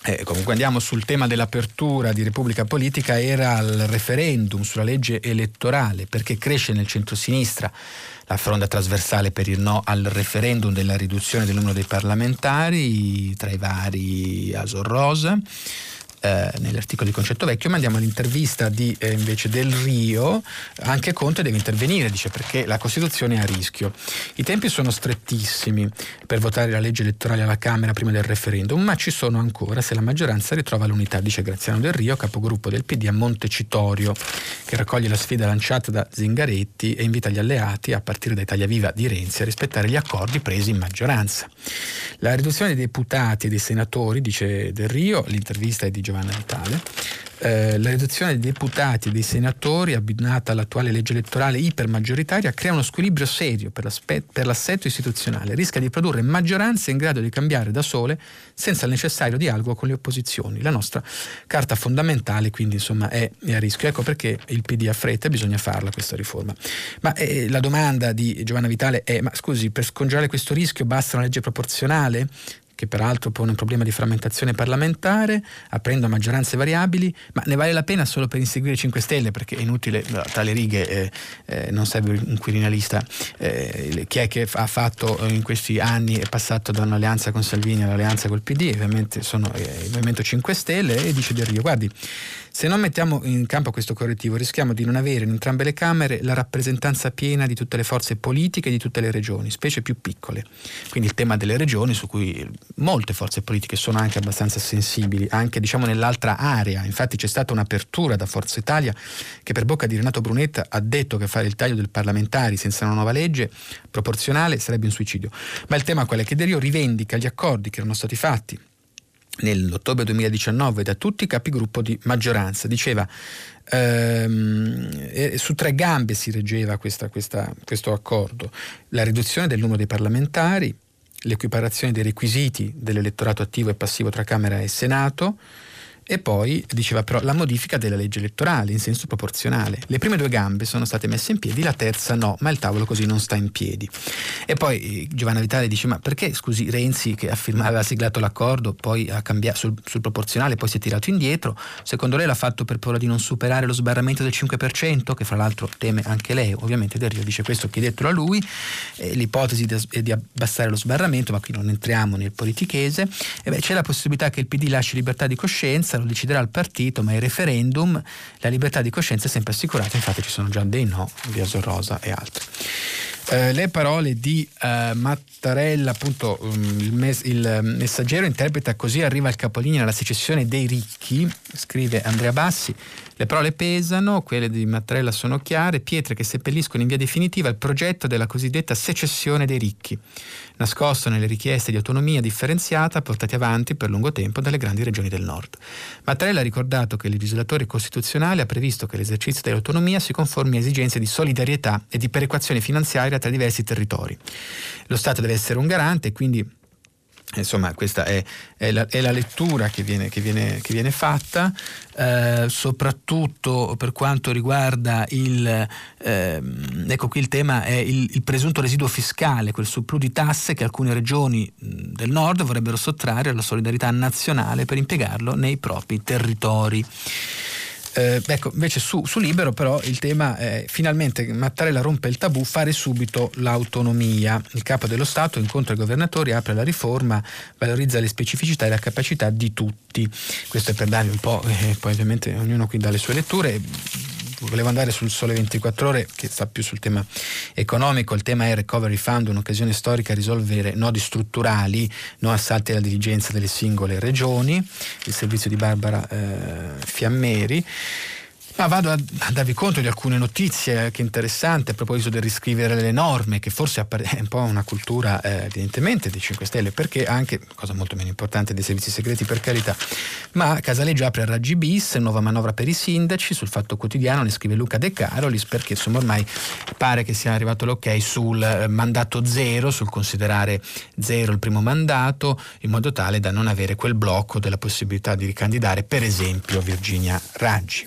S2: eh, comunque andiamo sul tema dell'apertura di Repubblica Politica, era il referendum sulla legge elettorale, perché cresce nel centro-sinistra la fronda trasversale per il no al referendum della riduzione del numero dei parlamentari tra i vari Asor Rosa eh, nell'articolo di Concetto Vecchio, ma andiamo all'intervista di, eh, invece del Rio, anche Conte deve intervenire, dice perché la Costituzione è a rischio. I tempi sono strettissimi per votare la legge elettorale alla Camera prima del referendum, ma ci sono ancora se la maggioranza ritrova l'unità, dice Graziano del Rio, capogruppo del PD a Montecitorio, che raccoglie la sfida lanciata da Zingaretti e invita gli alleati, a partire da Italia Viva di Renzi, a rispettare gli accordi presi in maggioranza. La riduzione dei deputati e dei senatori, dice Del Rio, l'intervista è di Giovanni Vitale, eh, la riduzione dei deputati e dei senatori abbinata all'attuale legge elettorale ipermaggioritaria crea uno squilibrio serio per, per, l'assetto istituzionale, rischia di produrre maggioranze in grado di cambiare da sole senza il necessario dialogo con le opposizioni. La nostra carta fondamentale quindi insomma è, è a rischio. Ecco perché il PD ha fretta e bisogna farla questa riforma. Ma eh, la domanda di Giovanna Vitale è, ma scusi, per scongiurare questo rischio basta una legge proporzionale? Che peraltro pone un problema di frammentazione parlamentare, aprendo maggioranze variabili, ma ne vale la pena solo per inseguire 5 Stelle, perché è inutile, tra le righe eh, eh, non serve un quirinalista, eh, chi è che ha fatto in questi anni, è passato da un'alleanza con Salvini all'alleanza col PD, ovviamente sono eh, il Movimento 5 Stelle, e dice Del Rio, guardi, se non mettiamo in campo questo correttivo rischiamo di non avere in entrambe le Camere la rappresentanza piena di tutte le forze politiche di tutte le regioni, specie più piccole. Quindi il tema delle regioni su cui molte forze politiche sono anche abbastanza sensibili, anche diciamo nell'altra area. Infatti c'è stata un'apertura da Forza Italia che per bocca di Renato Brunetta ha detto che fare il taglio del parlamentari senza una nuova legge proporzionale sarebbe un suicidio. Ma il tema qual è? Che De Rio rivendica gli accordi che erano stati fatti nell'ottobre 2019 da tutti i capigruppo di maggioranza. Diceva ehm, su tre gambe si reggeva questa, questa, questo accordo, la riduzione del numero dei parlamentari, l'equiparazione dei requisiti dell'elettorato attivo e passivo tra Camera e Senato, E poi diceva però la modifica della legge elettorale in senso proporzionale. Le prime due gambe sono state messe in piedi, la terza no, ma il tavolo così non sta in piedi. E poi eh, Giovanna Vitale dice ma perché scusi Renzi che aveva siglato l'accordo, poi ha cambiato sul, sul proporzionale, poi si è tirato indietro, secondo lei l'ha fatto per paura di non superare lo sbarramento del 5%, che fra l'altro teme anche lei, ovviamente Del Rio dice questo chiedetelo a lui, eh, l'ipotesi di, di, abbassare lo sbarramento, ma qui non entriamo nel politichese, e beh, c'è la possibilità che il PD lasci libertà di coscienza, lo deciderà il partito, ma il referendum, la libertà di coscienza è sempre assicurata, infatti ci sono già dei no, via Sorrosa e altri. Eh, le parole di eh, Mattarella, appunto um, il, mes- il, messaggero interpreta così arriva il capolinea la secessione dei ricchi, scrive Andrea Bassi, le parole pesano, quelle di Mattarella sono chiare, pietre che seppelliscono in via definitiva il progetto della cosiddetta secessione dei ricchi, nascosto nelle richieste di autonomia differenziata portati avanti per lungo tempo dalle grandi regioni del nord. Mattarella ha ricordato che il legislatore costituzionale ha previsto che l'esercizio dell'autonomia si conformi a esigenze di solidarietà e di perequazione finanziaria tra diversi territori. Lo Stato deve essere un garante e quindi Insomma, questa è, è, la, è la, lettura che viene, che viene, che viene fatta, eh, soprattutto per quanto riguarda il, eh, ecco qui il tema è il, il, presunto residuo fiscale, quel surplus di tasse che alcune regioni del nord vorrebbero sottrarre alla solidarietà nazionale per impiegarlo nei propri territori. Eh, ecco, invece su, su, Libero però il tema è finalmente Mattarella rompe il tabù, fare subito l'autonomia. Il capo dello Stato incontra i governatori, apre la riforma, valorizza le specificità e la capacità di tutti. Questo è per darvi un po', eh, poi ovviamente ognuno qui dà le sue letture volevo andare sul Sole 24 Ore, che sta più sul tema economico. Il tema è Recovery Fund, un'occasione storica a risolvere nodi strutturali, no assalti alla dirigenza delle singole regioni. Il servizio di Barbara eh, Fiammeri. Ma vado a, a, darvi conto di alcune notizie che interessanti a proposito del riscrivere le norme, che forse è un po' una cultura eh, evidentemente dei 5 Stelle, perché anche, cosa molto meno importante, dei servizi segreti per carità, ma Casaleggio apre a Raggi bis, nuova manovra per i sindaci, sul Fatto Quotidiano ne scrive Luca De Carolis, perché insomma ormai pare che sia arrivato l'ok sul eh, mandato zero, sul considerare zero il primo mandato, in modo tale da non avere quel blocco della possibilità di ricandidare per esempio Virginia Raggi.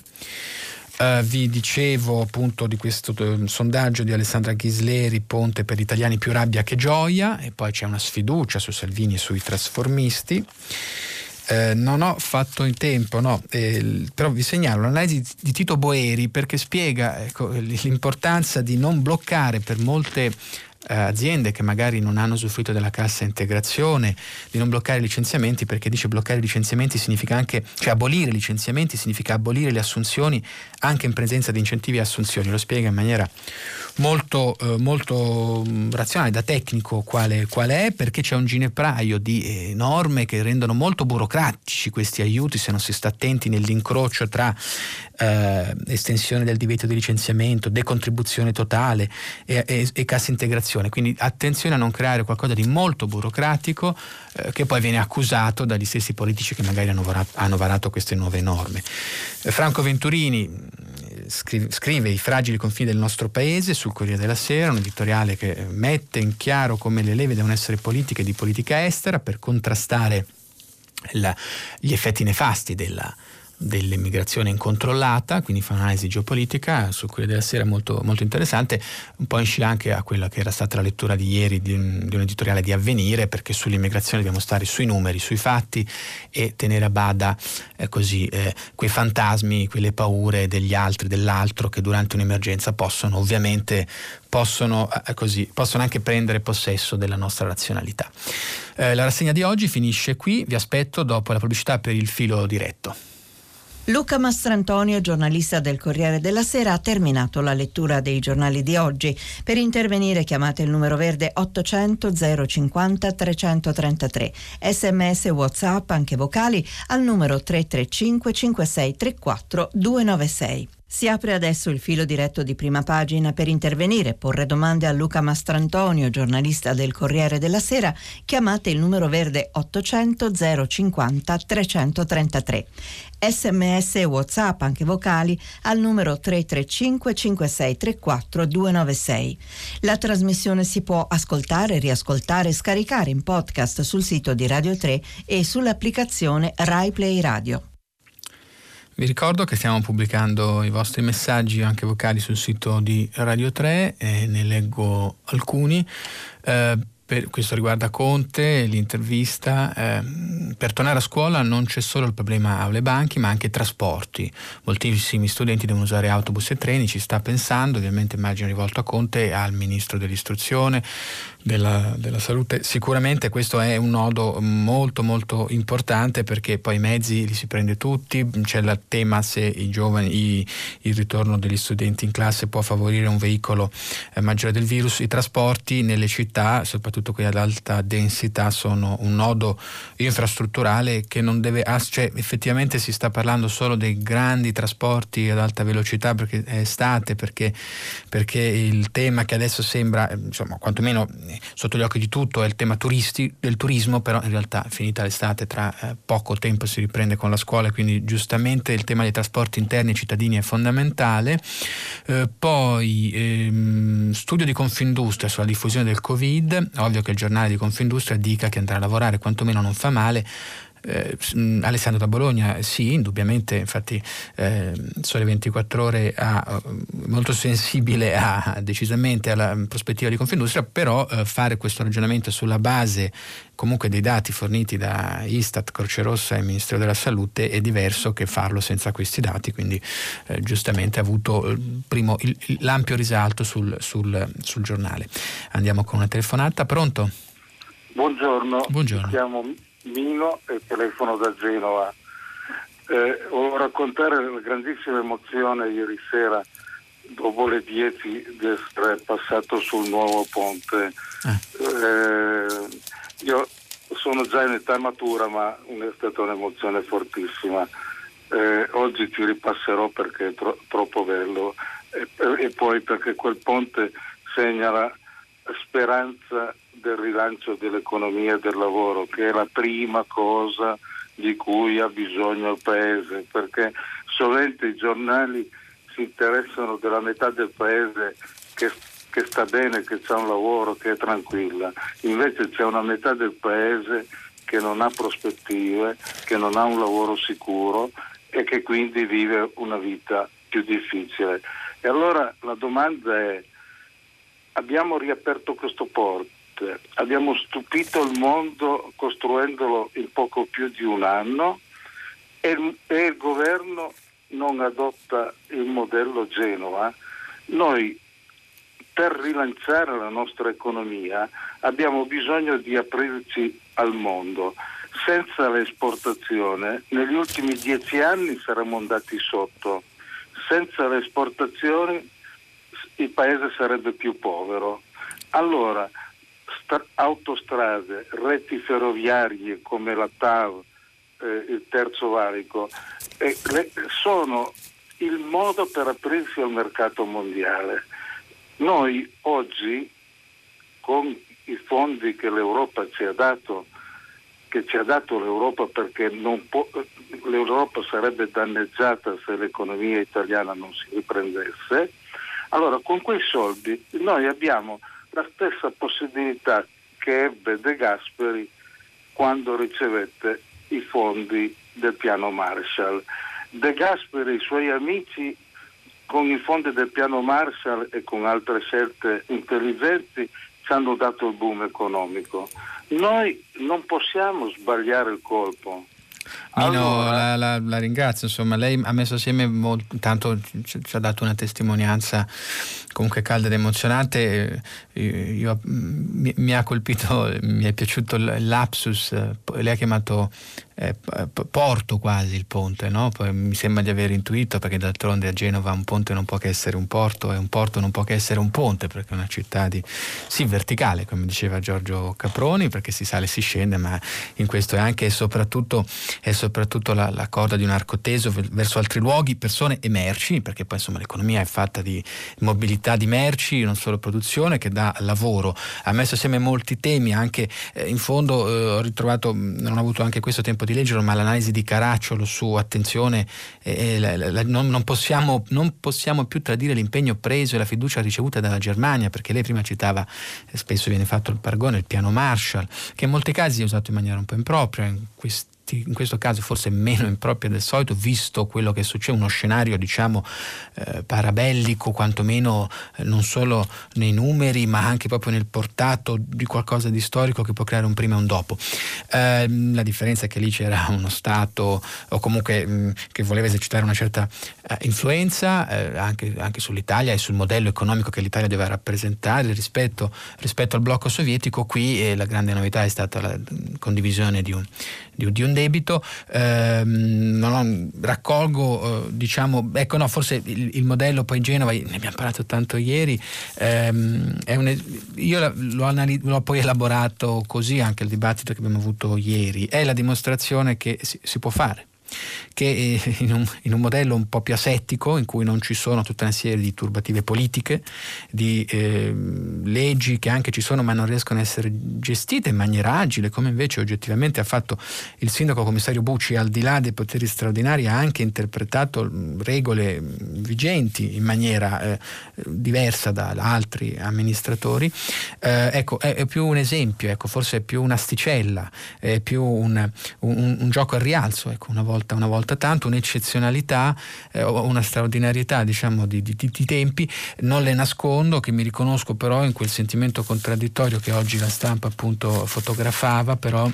S2: Uh, vi dicevo appunto di questo uh, sondaggio di Alessandra Ghisleri, Ponte per gli italiani più rabbia che gioia, e poi c'è una sfiducia su Salvini e sui trasformisti. Uh, non ho fatto in tempo, no, eh, però vi segnalo l'analisi di Tito Boeri perché spiega ecco, l'importanza di non bloccare per molte eh, aziende che magari non hanno usufruito della cassa integrazione, di non bloccare i licenziamenti perché dice bloccare i licenziamenti significa anche, cioè abolire i licenziamenti significa abolire le assunzioni anche in presenza di incentivi a assunzioni, lo spiega in maniera molto, eh, molto mm, razionale, da tecnico quale, quale, è, perché c'è un ginepraio di eh, norme che rendono molto burocratici questi aiuti se non si sta attenti nell'incrocio tra eh, estensione del divieto di licenziamento, decontribuzione totale e, e, e cassa integrazione. Quindi attenzione a non creare qualcosa di molto burocratico eh, che poi viene accusato dagli stessi politici che magari hanno varato, hanno varato queste nuove norme. Eh, Franco Venturini scrive, scrive, I fragili confini del nostro paese sul Corriere della Sera, un editoriale che mette in chiaro come le leve devono essere politiche di politica estera per contrastare la, gli effetti nefasti della, dell'immigrazione incontrollata, quindi fa un'analisi geopolitica su quella della sera molto, molto interessante, un po' in anche a quella che era stata la lettura di ieri di un, di un, editoriale di Avvenire, perché sull'immigrazione dobbiamo stare sui numeri, sui fatti e tenere a bada eh, così, eh, quei fantasmi, quelle paure degli altri, dell'altro che durante un'emergenza possono ovviamente possono, eh, così, possono anche prendere possesso della nostra razionalità. Eh, la rassegna di oggi finisce qui, vi aspetto dopo la pubblicità per il filo diretto.
S1: Luca Mastrantonio, giornalista del Corriere della Sera, ha terminato la lettura dei giornali di oggi. Per intervenire chiamate il numero verde 800 050 333. Sms WhatsApp, anche vocali, al numero 335 5634 296. Si apre adesso il filo diretto di prima pagina per intervenire, porre domande a Luca Mastrantonio, giornalista del Corriere della Sera. Chiamate il numero verde 800 050 333. Sms e WhatsApp, anche vocali, al numero 335 5634 296. La trasmissione si può ascoltare, riascoltare e scaricare in podcast sul sito di Radio 3 e sull'applicazione RaiPlay Radio.
S2: Vi ricordo che stiamo pubblicando i vostri messaggi anche vocali sul sito di Radio 3 e ne leggo alcuni. Eh, per, questo riguarda Conte, l'intervista. Eh, per tornare a scuola non c'è solo il problema aule banchi, ma anche trasporti. Moltissimi studenti devono usare autobus e treni, ci sta pensando, ovviamente immagino rivolto a Conte e al Ministro dell'Istruzione della, della, salute. Sicuramente questo è un nodo molto molto importante perché poi i mezzi li si prende tutti, c'è il tema se i giovani, i, il ritorno degli studenti in classe può favorire un veicolo eh, maggiore del virus, i trasporti nelle città, soprattutto quelli ad alta densità, sono un nodo infrastrutturale che non deve, cioè effettivamente si sta parlando solo dei grandi trasporti ad alta velocità perché è estate, perché, perché il tema che adesso sembra, insomma, quantomeno sotto gli occhi di tutto è il tema turisti, del turismo, però in realtà finita l'estate tra eh, poco tempo si riprende con la scuola, quindi giustamente il tema dei trasporti interni cittadini è fondamentale. Eh, poi ehm, studio di Confindustria sulla diffusione del Covid, ovvio che il giornale di Confindustria dica che andrà a lavorare, quantomeno non fa male. Eh, Alessandro da Bologna, sì, indubbiamente, infatti eh, Sole 24 Ore ha, molto sensibile a, decisamente alla prospettiva di Confindustria, però eh, fare questo ragionamento sulla base comunque dei dati forniti da Istat, Croce Rossa e Ministero della Salute è diverso che farlo senza questi dati, quindi eh, giustamente ha avuto eh, primo, il, l'ampio risalto sul, sul, sul giornale. Andiamo con una telefonata, pronto?
S3: Buongiorno.
S2: Buongiorno.
S3: Siamo Mino e telefono da Genova. Eh, volevo raccontare la grandissima emozione ieri sera dopo le 10 di essere passato sul nuovo ponte. Eh. Eh, io sono già in età matura ma è stata un'emozione fortissima. Eh, oggi ti ripasserò perché è tro- troppo bello e, e poi perché quel ponte segna la speranza del rilancio dell'economia e del lavoro, che è la prima cosa di cui ha bisogno il Paese, perché sovente i giornali si interessano della metà del Paese che, che sta bene, che c'è un lavoro, che è tranquilla, invece c'è una metà del Paese che non ha prospettive, che non ha un lavoro sicuro e che quindi vive una vita più difficile. E allora la domanda è, abbiamo riaperto questo porto, abbiamo stupito il mondo costruendolo in poco più di un anno e e il governo non adotta il modello Genova. Noi per rilanciare la nostra economia abbiamo bisogno di aprirci al mondo. Senza l'esportazione negli ultimi dieci anni saremmo andati sotto. Senza le esportazioni il paese sarebbe più povero. Allora, autostrade, reti ferroviarie come la TAV, eh, il terzo valico, eh, le, sono il modo per aprirsi al mercato mondiale. Noi oggi, con i fondi che l'Europa ci ha dato, che ci ha dato l'Europa perché può, l'Europa sarebbe danneggiata se l'economia italiana non si riprendesse, allora con quei soldi noi abbiamo la stessa possibilità che ebbe De Gasperi quando ricevette i fondi del piano Marshall. De Gasperi e i suoi amici con i fondi del piano Marshall e con altre scelte intelligenti ci hanno dato il boom economico. Noi non possiamo sbagliare il colpo.
S2: Mino, allora... la, la, la, ringrazio, insomma, lei ha messo assieme, molto, tanto ci, ci ha dato una testimonianza comunque calda ed emozionante. Eh, io, mi, mi, ha colpito, mi è piaciuto il lapsus, eh, lei ha chiamato eh, porto quasi il ponte, no? mi sembra di aver intuito perché d'altronde a Genova un ponte non può che essere un porto e un porto non può che essere un ponte perché è una città di, sì verticale come diceva Giorgio Caproni perché si sale e si scende ma in questo è anche e soprattutto, è soprattutto la, la, corda di un arco teso verso altri luoghi, persone e merci perché poi insomma l'economia è fatta di mobilità di merci, non solo produzione che dà lavoro. Ha messo assieme molti temi anche eh, in fondo eh, ho ritrovato, non ho avuto anche questo tempo di leggerlo, ma l'analisi di Caracciolo su attenzione, eh, la, la, non, non, possiamo, non, possiamo, più tradire l'impegno preso e la fiducia ricevuta dalla Germania, perché lei prima citava, eh, spesso viene fatto il paragone, il piano Marshall, che in molti casi è usato in maniera un po' impropria, in questi, in questo caso forse meno impropria del solito, visto quello che succede, uno scenario diciamo eh, parabellico, quantomeno eh, non solo nei numeri, ma anche proprio nel portato di qualcosa di storico che può creare un prima e un dopo. Eh, la differenza è che lì c'era uno Stato o comunque mh, mm, che voleva esercitare una certa eh, influenza eh, anche, anche, sull'Italia e sul modello economico che l'Italia deve rappresentare rispetto, rispetto al blocco sovietico. Qui eh, la grande novità è stata la condivisione di un, di, di un debito. Ehm, ho, raccolgo, eh, diciamo, ecco no, forse il, il, modello poi Genova, ne abbiamo parlato tanto ieri, ehm, un, io l'ho, analizz- l'ho, poi elaborato così anche il dibattito che abbiamo avuto ieri, è la dimostrazione che si, si può fare che eh, in un, in un, modello un po' più asettico, in cui non ci sono tutta una serie di turbative politiche, di eh, leggi che anche ci sono ma non riescono a essere gestite in maniera agile, come invece oggettivamente ha fatto il sindaco commissario Bucci, al di là dei poteri straordinari, ha anche interpretato regole vigenti in maniera eh, diversa da altri amministratori. Eh, ecco, è, è, più un esempio, ecco, forse è più un'asticella, è più un, un, un gioco al rialzo, ecco, una volta volta, una volta tanto, un'eccezionalità eh, una straordinarietà diciamo, di, di, di, tempi. Non le nascondo che mi riconosco però in quel sentimento contraddittorio che oggi la stampa appunto fotografava, però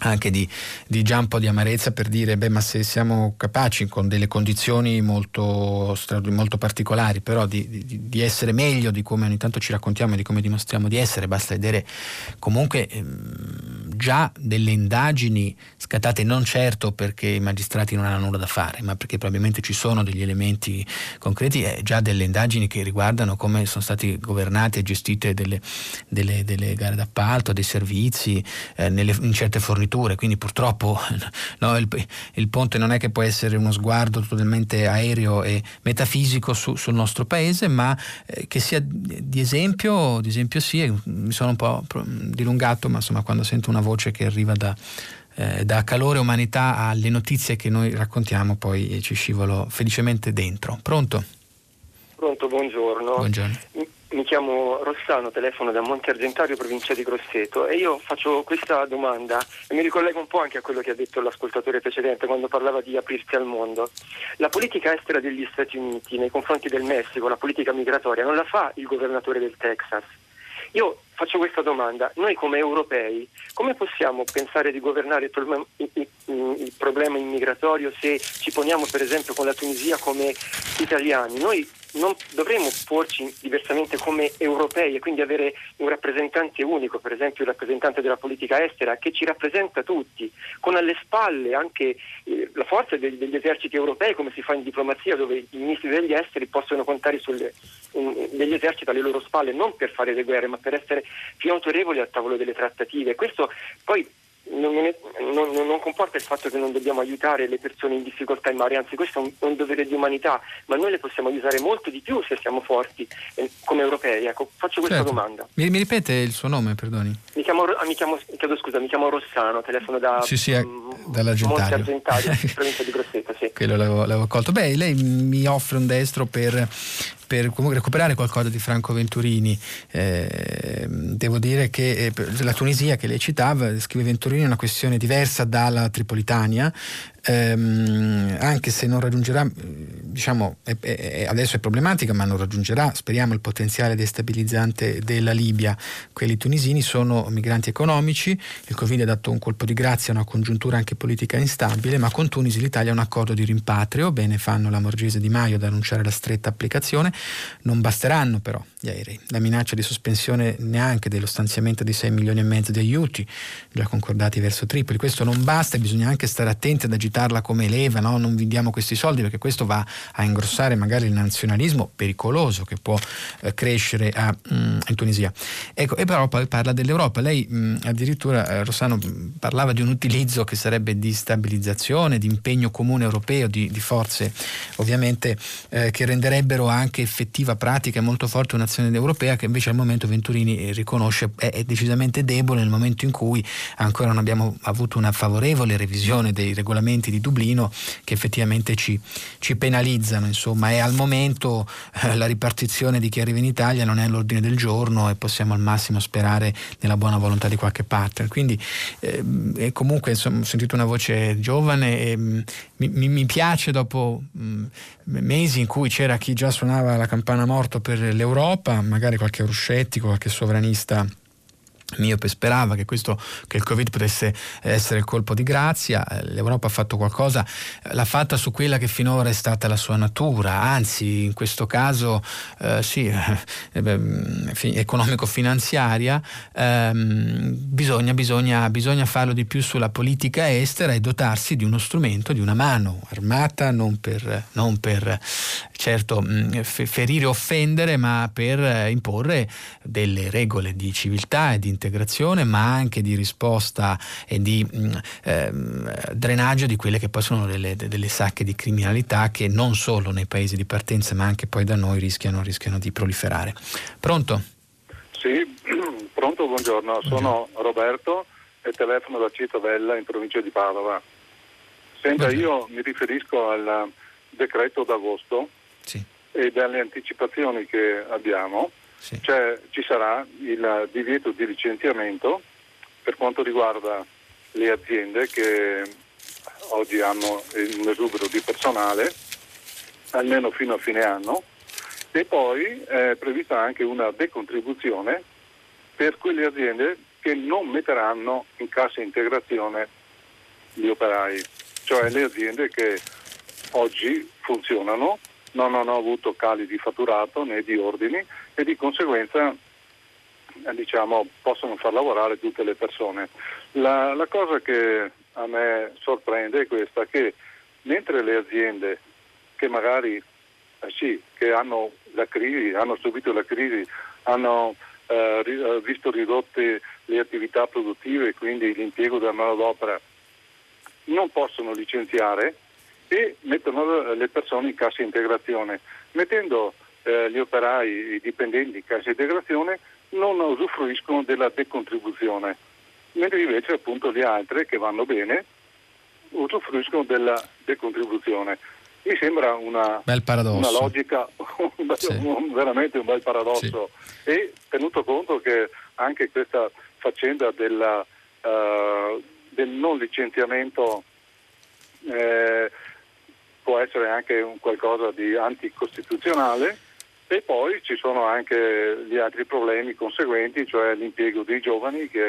S2: anche di, di già un po' di amarezza per dire beh ma se siamo capaci con delle condizioni molto, molto particolari però di, di, di, essere meglio di come ogni tanto ci raccontiamo e di come dimostriamo di essere basta vedere comunque ehm, già delle indagini scattate non certo perché i magistrati non hanno nulla da fare ma perché probabilmente ci sono degli elementi concreti eh, già delle indagini che riguardano come sono state governate e gestite delle, delle, delle gare d'appalto dei servizi eh, nelle, in certe forniture forniture, quindi purtroppo no, il, il, ponte non è che può essere uno sguardo totalmente aereo e metafisico su, sul nostro paese, ma eh, che sia di esempio, di esempio sì, mi sono un po' dilungato, ma insomma quando sento una voce che arriva da, eh, da calore umanità alle notizie che noi raccontiamo, poi ci scivolo felicemente dentro. Pronto?
S4: Pronto, buongiorno.
S2: Buongiorno.
S4: Mi chiamo Rossano, telefono da Monte Argentario, provincia di Grosseto e io faccio questa domanda e mi ricollego un po' anche a quello che ha detto l'ascoltatore precedente quando parlava di aprirsi al mondo. La politica estera degli Stati Uniti nei confronti del Messico, la politica migratoria, non la fa il governatore del Texas. Io faccio questa domanda, noi come europei come possiamo pensare di governare il problema, immigratorio se ci poniamo per esempio con la Tunisia come italiani? Noi non dovremmo porci diversamente come europei e quindi avere un rappresentante unico, per esempio il rappresentante della politica estera, che ci rappresenta tutti, con alle spalle anche eh, la forza degli, degli, eserciti europei, come si fa in diplomazia, dove i ministri degli esteri possono contare sulle, degli eserciti alle loro spalle, non per fare le guerre, ma per essere più autorevoli al tavolo delle trattative. Questo poi non, è, non, non, comporta il fatto che non dobbiamo aiutare le persone in difficoltà in mare, anzi questo è un, un, dovere di umanità, ma noi le possiamo aiutare molto di più se siamo forti eh, come europei. Ecco, faccio questa certo. domanda.
S2: Mi, mi, ripete il suo nome, perdoni?
S4: Mi chiamo, ah, mi chiamo, chiedo scusa, mi chiamo Rossano, telefono da
S2: sì, sì, um, dall'Argentario.
S4: Monte Argentario, provincia di Grosseto, sì.
S2: Quello l'avevo, l'avevo colto. Beh, lei mi offre un destro per per comunque recuperare qualcosa di Franco Venturini. Eh, devo dire che eh, la Tunisia che lei citava, scrive Venturini, è una questione diversa dalla Tripolitania, ehm, anche se non raggiungerà, diciamo, è, è, adesso è problematica, ma non raggiungerà, speriamo, il potenziale destabilizzante della Libia. Quelli tunisini sono migranti economici, il Covid ha dato un colpo di grazia a una congiuntura anche politica instabile, ma con Tunisi l'Italia ha un accordo di rimpatrio, bene fanno la Morgese Di Maio ad annunciare la stretta applicazione, non basteranno però gli aerei, la minaccia di sospensione neanche dello stanziamento di 6 milioni e mezzo di aiuti già concordati verso Tripoli, questo non basta, bisogna anche stare attenti ad agire agitarla come leva, no? non vi diamo questi soldi perché questo va a ingrossare magari il nazionalismo pericoloso che può eh, crescere a, mm, in Tunisia. Ecco, e però poi parla dell'Europa. Lei mh, mm, addirittura, eh, Rossano, parlava di un utilizzo che sarebbe di stabilizzazione, di impegno comune europeo, di, di forze ovviamente eh, che renderebbero anche effettiva, pratica e molto forte un'azione europea che invece al momento Venturini riconosce è, è decisamente debole nel momento in cui ancora non abbiamo avuto una favorevole revisione dei regolamenti regolamenti di Dublino che effettivamente ci, ci penalizzano, insomma, e al momento eh, la ripartizione di chi arriva in Italia non è all'ordine del giorno e possiamo al massimo sperare nella buona volontà di qualche partner. Quindi eh, comunque insomma, ho sentito una voce giovane e mm, mi, mi, piace dopo mh, mm, mesi in cui c'era chi già suonava la campana morto per l'Europa, magari qualche euroscettico, qualche sovranista miope sperava che, questo, che il Covid potesse essere il colpo di grazia, l'Europa ha fatto qualcosa, l'ha fatta su quella che finora è stata la sua natura, anzi in questo caso eh, sì, eh, economico-finanziaria, ehm, bisogna, bisogna, bisogna farlo di più sulla politica estera e dotarsi di uno strumento, di una mano armata, non per, non per certo mm, ferire o offendere, ma per imporre delle regole di civiltà e di integrazione, ma anche di risposta e di eh, drenaggio di quelle che poi sono delle, delle, sacche di criminalità che non solo nei paesi di partenza, ma anche poi da noi rischiano, rischiano di proliferare. Pronto?
S5: Sì, pronto, buongiorno. Sono Roberto e telefono da Cittadella in provincia di Padova. Senta, buongiorno. io mi riferisco al decreto d'agosto sì. e dalle anticipazioni che abbiamo sì. cioè, ci sarà il divieto di licenziamento per quanto riguarda le aziende che oggi hanno un esubero di personale, almeno fino a fine anno, e poi è prevista anche una decontribuzione per quelle aziende che non metteranno in cassa integrazione gli operai, cioè le aziende che oggi funzionano, non hanno avuto cali di fatturato né di ordini e di conseguenza eh, diciamo, possono far lavorare tutte le persone. La, la cosa che a me sorprende è questa, che mentre le aziende che magari eh sì, che hanno la crisi, hanno subito la crisi, hanno eh, eh visto ridotte le attività produttive quindi l'impiego della manodopera, non possono licenziare e mettono le persone in cassa integrazione, mettendo eh, gli operai, i dipendenti di cassa integrazione non usufruiscono della decontribuzione, mentre invece appunto le altre che vanno bene usufruiscono della decontribuzione. Mi sembra una, una logica, un, sì. un, veramente un bel paradosso sì. e tenuto conto che anche questa faccenda della, uh, del non licenziamento eh, può essere anche un qualcosa di anticostituzionale e poi ci sono anche gli altri problemi conseguenti, cioè l'impiego dei giovani che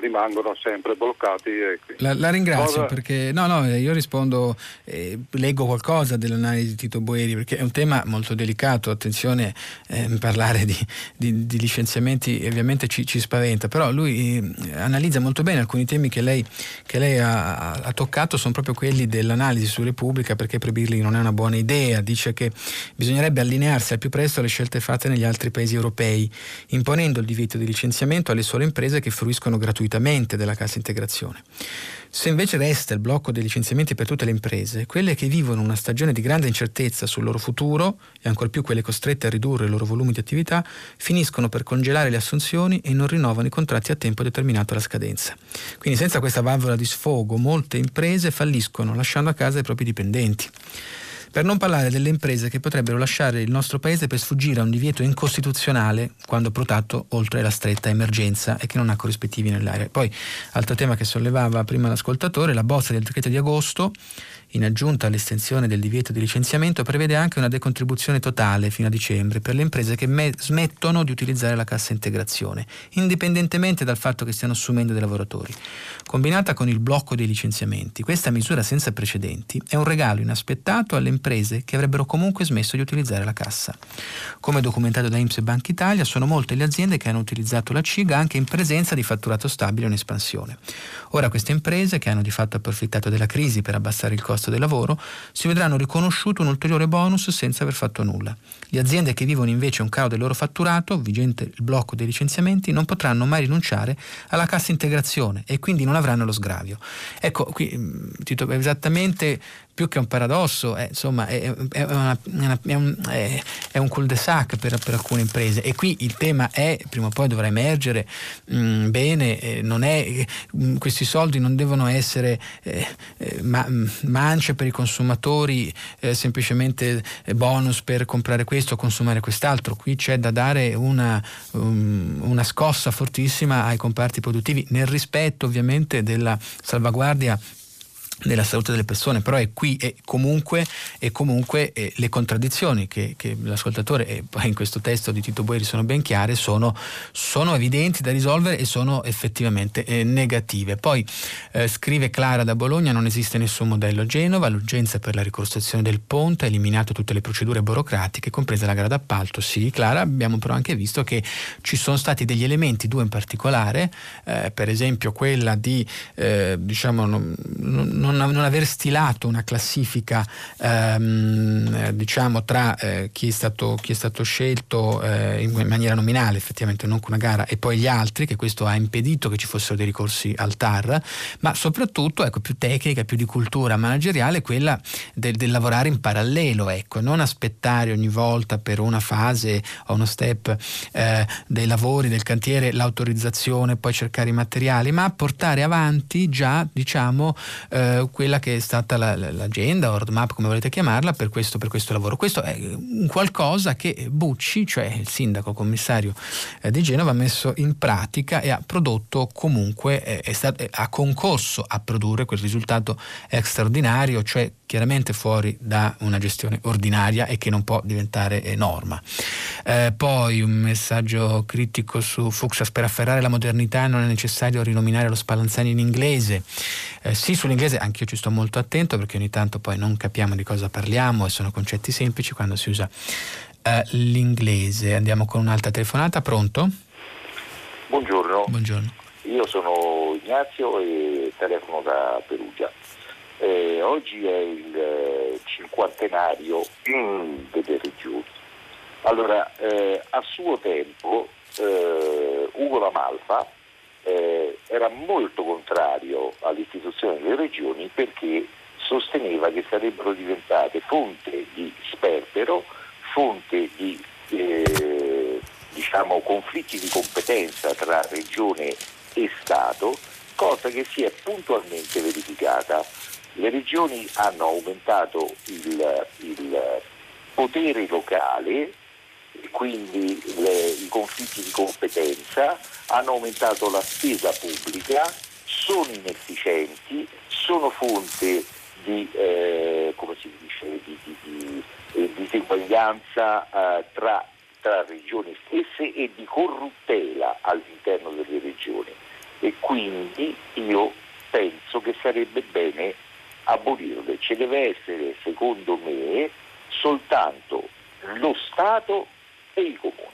S5: rimangono sempre bloccati.
S2: La, la, ringrazio Cosa... perché no, no, io rispondo, eh, leggo qualcosa dell'analisi di Tito Boeri perché è un tema molto delicato, attenzione, eh, parlare di, di, di, licenziamenti ovviamente ci, ci, spaventa, però lui eh, analizza molto bene alcuni temi che lei, che lei ha, ha, toccato, sono proprio quelli dell'analisi su Repubblica perché proibirli non è una buona idea, dice che bisognerebbe allinearsi al più presto presto alle scelte fatte negli altri paesi europei, imponendo il divieto di licenziamento alle sole imprese che fruiscono gratuitamente della cassa integrazione. Se invece resta il blocco dei licenziamenti per tutte le imprese, quelle che vivono una stagione di grande incertezza sul loro futuro, e ancor più quelle costrette a ridurre i loro volumi di attività, finiscono per congelare le assunzioni e non rinnovano i contratti a tempo determinato alla scadenza. Quindi senza questa valvola di sfogo molte imprese falliscono lasciando a casa i propri dipendenti. Per non parlare delle imprese che potrebbero lasciare il nostro paese per sfuggire a un divieto incostituzionale quando protato oltre la stretta emergenza e che non ha corrispettivi nell'area. Poi, altro tema che sollevava prima l'ascoltatore, la bozza del decreto di agosto in aggiunta all'estensione del divieto di licenziamento, prevede anche una decontribuzione totale fino a dicembre per le imprese che me- smettono di utilizzare la cassa integrazione, indipendentemente dal fatto che stiano assumendo dei lavoratori. Combinata con il blocco dei licenziamenti, questa misura senza precedenti è un regalo inaspettato alle imprese che avrebbero comunque smesso di utilizzare la cassa. Come documentato da IMSS e Banca Italia, sono molte le aziende che hanno utilizzato la CIGA anche in presenza di fatturato stabile o in espansione. Ora queste imprese, che hanno di fatto approfittato della crisi per abbassare il costo del lavoro, si vedranno riconosciuto un ulteriore bonus senza aver fatto nulla. Le aziende che vivono invece un calo del loro fatturato, vigente il blocco dei licenziamenti, non potranno mai rinunciare alla cassa integrazione e quindi non avranno lo sgravio. Ecco, qui Tito, esattamente più che un paradosso, è, insomma, è, è, una, è un, un cul-de-sac per, per, alcune imprese. E qui il tema è, prima o poi dovrà emergere mh, mm, bene, eh, mh, mm, questi soldi non devono essere eh, eh ma, mm, mance per i consumatori, eh, semplicemente eh, bonus per comprare questo o consumare quest'altro, qui c'è da dare una, um, una scossa fortissima ai comparti produttivi nel rispetto ovviamente della salvaguardia della salute delle persone, però è qui e comunque, e comunque eh, le contraddizioni che, che, l'ascoltatore e poi in questo testo di Tito Boeri sono ben chiare, sono, sono evidenti da risolvere e sono effettivamente eh, negative. Poi eh, scrive Clara da Bologna, non esiste nessun modello Genova, l'urgenza per la ricostruzione del ponte ha eliminato tutte le procedure burocratiche, compresa la gara d'appalto. Sì, Clara, abbiamo però anche visto che ci sono stati degli elementi, due in particolare, eh, per esempio quella di, eh, diciamo, non, non non, non aver stilato una classifica ehm, diciamo tra eh, chi, è stato, chi, è stato, scelto eh, in maniera nominale effettivamente non con una gara e poi gli altri che questo ha impedito che ci fossero dei ricorsi al TAR ma soprattutto ecco, più tecnica più di cultura manageriale quella del, del lavorare in parallelo ecco, non aspettare ogni volta per una fase o uno step eh, dei lavori del cantiere l'autorizzazione poi cercare i materiali ma portare avanti già diciamo eh, quella che è stata la, l'agenda roadmap, come volete chiamarla, per questo, per questo, lavoro. Questo è qualcosa che Bucci, cioè il sindaco commissario eh, di Genova, ha messo in pratica e ha prodotto comunque, eh, stato, ha concorso a produrre quel risultato straordinario, cioè chiaramente fuori da una gestione ordinaria e che non può diventare eh, norma. Eh, poi un messaggio critico su Fuxas per afferrare la modernità non è necessario rinominare lo Spallanzani in inglese. Eh, sì, sull'inglese anch'io ci sto molto attento perché ogni tanto poi non capiamo di cosa parliamo e sono concetti semplici quando si usa eh, l'inglese. Andiamo con un'altra telefonata, pronto?
S6: Buongiorno.
S2: Buongiorno.
S6: Io sono Ignazio e telefono da Perugia. Eh, oggi è il eh, cinquantenario delle regioni. Allora, eh, a suo tempo eh, Ugo La Malfa eh, era molto contrario all'istituzione delle regioni perché sosteneva che sarebbero diventate fonte di sperpero, fonte di eh, diciamo, conflitti di competenza tra regione e Stato, cosa che si è puntualmente verificata. Le regioni hanno aumentato il, il potere locale, quindi le, i conflitti di competenza, hanno aumentato la spesa pubblica, sono inefficienti, sono fonte di, eh, dice, di, di, di eh, diseguaglianza eh, tra, tra regioni stesse e di corruttela all'interno delle regioni. E quindi io penso che sarebbe bene abolirle. Ci deve essere, secondo me, soltanto lo Stato e i comuni.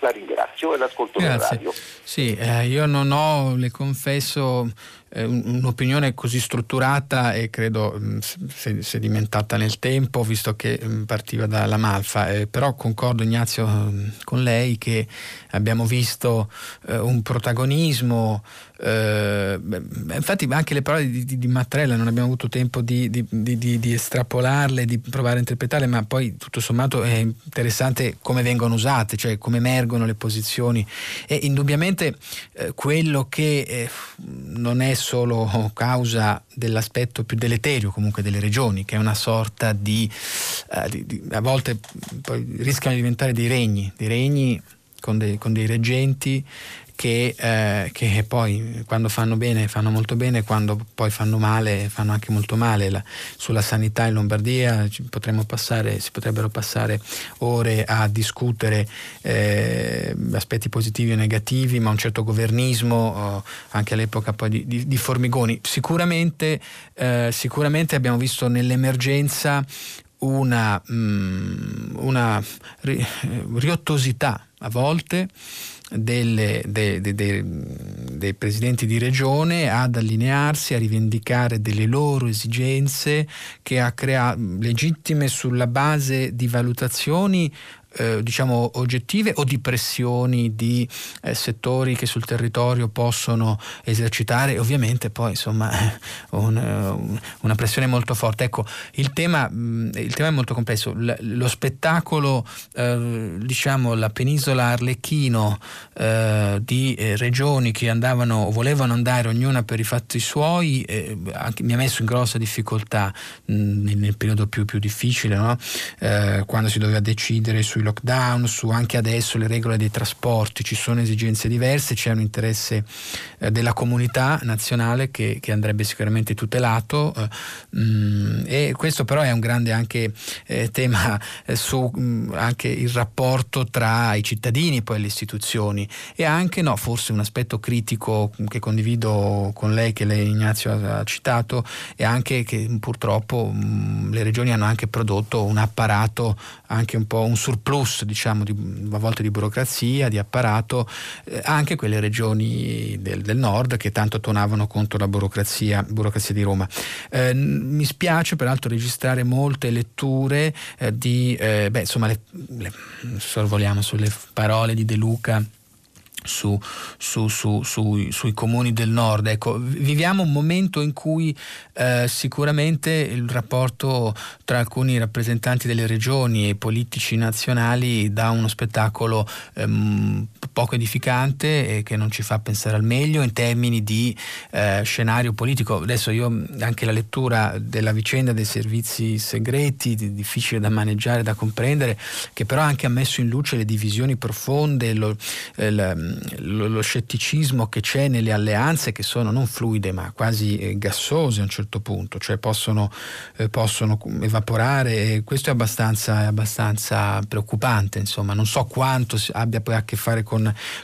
S6: La ringrazio e l'ascolto Grazie. radio.
S2: Sì, eh, io non ho, le confesso, eh, un'opinione così strutturata e credo mm, sedimentata nel tempo, visto che mm, partiva dalla Malfa. Eh, però concordo, Ignazio, mm, con lei che abbiamo visto eh, un protagonismo eh, infatti anche le parole di, di, di, Mattarella non abbiamo avuto tempo di, di, estrapolarle, di provare a interpretarle, ma poi tutto sommato è interessante come vengono usate, cioè come emergono le posizioni. E indubbiamente eh, quello che non è solo causa dell'aspetto più deleterio comunque delle regioni, che è una sorta di, eh, a volte rischiano di diventare dei regni, dei regni con dei, con dei reggenti che, eh, che, poi quando fanno bene fanno molto bene, quando poi fanno male fanno anche molto male. La, sulla sanità in Lombardia passare, si potrebbero passare ore a discutere eh, aspetti positivi o negativi, ma un certo governismo, oh, anche all'epoca poi di, di, di Formigoni. Sicuramente, eh, sicuramente abbiamo visto nell'emergenza una, mm, una ri, riottosità a volte delle, de, de, de, dei presidenti di regione ad allinearsi, a rivendicare delle loro esigenze che ha creato legittime sulla base di valutazioni eh, diciamo oggettive o di pressioni di eh, settori che sul territorio possono esercitare ovviamente poi insomma un, una pressione molto forte. Ecco, il tema, mh, il tema è molto complesso. L- lo spettacolo, eh, diciamo, la penisola Arlecchino eh, di eh, regioni che andavano o volevano andare ognuna per i fatti suoi eh, anche, mi ha messo in grossa difficoltà mh, nel, nel, periodo più, più difficile, no? Eh, quando si doveva decidere sui lockdown, su anche adesso le regole dei trasporti, ci sono esigenze diverse, c'è un interesse eh, della comunità nazionale che, che andrebbe sicuramente tutelato mh, e questo però è un grande anche tema su mh, anche il rapporto tra i cittadini e poi le istituzioni. E anche no, forse un aspetto critico che condivido con lei che lei Ignazio ha citato è anche che purtroppo mh, le regioni hanno anche prodotto un apparato anche un po' un surplus diciamo di, a volte di burocrazia, di apparato eh, anche quelle regioni del, del, nord che tanto tonavano contro la burocrazia, burocrazia di Roma. Eh, mi spiace peraltro registrare molte letture eh, di eh, beh, insomma le, le, sorvoliamo sulle parole di De Luca su, su, su, sui comuni del nord. Ecco, viviamo un momento in cui eh, sicuramente il rapporto tra alcuni rappresentanti delle regioni e politici nazionali dà uno spettacolo ehm, poco edificante e che non ci fa pensare al meglio in termini di eh, scenario politico. Adesso io anche la lettura della vicenda dei servizi segreti, difficile da maneggiare, da comprendere, che però anche ha messo in luce le divisioni profonde, lo, eh, lo, lo, scetticismo che c'è nelle alleanze che sono non fluide ma quasi eh, gassose a un certo punto, cioè possono, eh, possono evaporare questo è abbastanza, è abbastanza, preoccupante, insomma non so quanto abbia poi a che fare con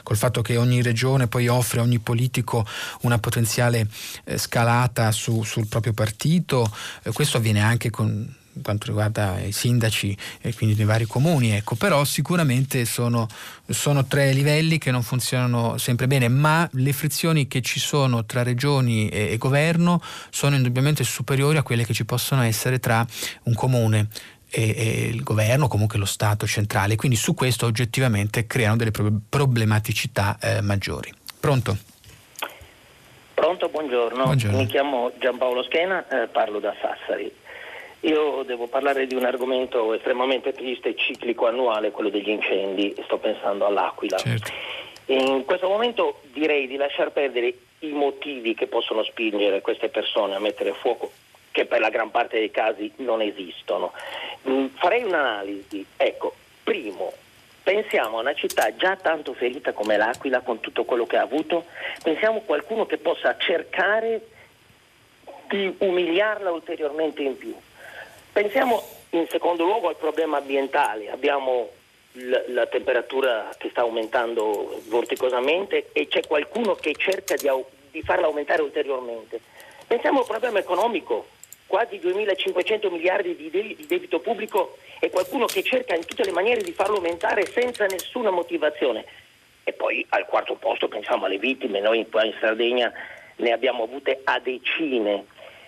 S2: col fatto che ogni regione poi offre a ogni politico una potenziale eh, scalata su, sul proprio partito, eh, questo avviene anche con quanto riguarda i sindaci e quindi nei vari comuni, ecco, però sicuramente sono, sono, tre livelli che non funzionano sempre bene, ma le frizioni che ci sono tra regioni e, e governo sono indubbiamente superiori a quelle che ci possono essere tra un comune e, e, il governo, comunque lo Stato centrale, quindi su questo oggettivamente creano delle problematicità eh, maggiori. Pronto?
S7: Pronto, buongiorno. buongiorno. Mi chiamo Giampaolo Schena, eh, parlo da Sassari. Io devo parlare di un argomento estremamente triste e ciclico annuale, quello degli incendi, sto pensando all'Aquila. Certo. In questo momento direi di lasciar perdere i motivi che possono spingere queste persone a mettere fuoco, che per la gran parte dei casi non esistono. Mm, farei un'analisi. Ecco, primo, pensiamo a una città già tanto ferita come l'Aquila con tutto quello che ha avuto, pensiamo a qualcuno che possa cercare di umiliarla ulteriormente in più. Pensiamo in secondo luogo al problema ambientale. Abbiamo la, temperatura che sta aumentando vorticosamente e c'è qualcuno che cerca di, di farla aumentare ulteriormente. Pensiamo al problema economico, quasi 2.500 miliardi di, de- di, debito pubblico e qualcuno che cerca in tutte le maniere di farlo aumentare senza nessuna motivazione. E poi al quarto posto pensiamo alle vittime, noi qua in Sardegna ne abbiamo avute a decine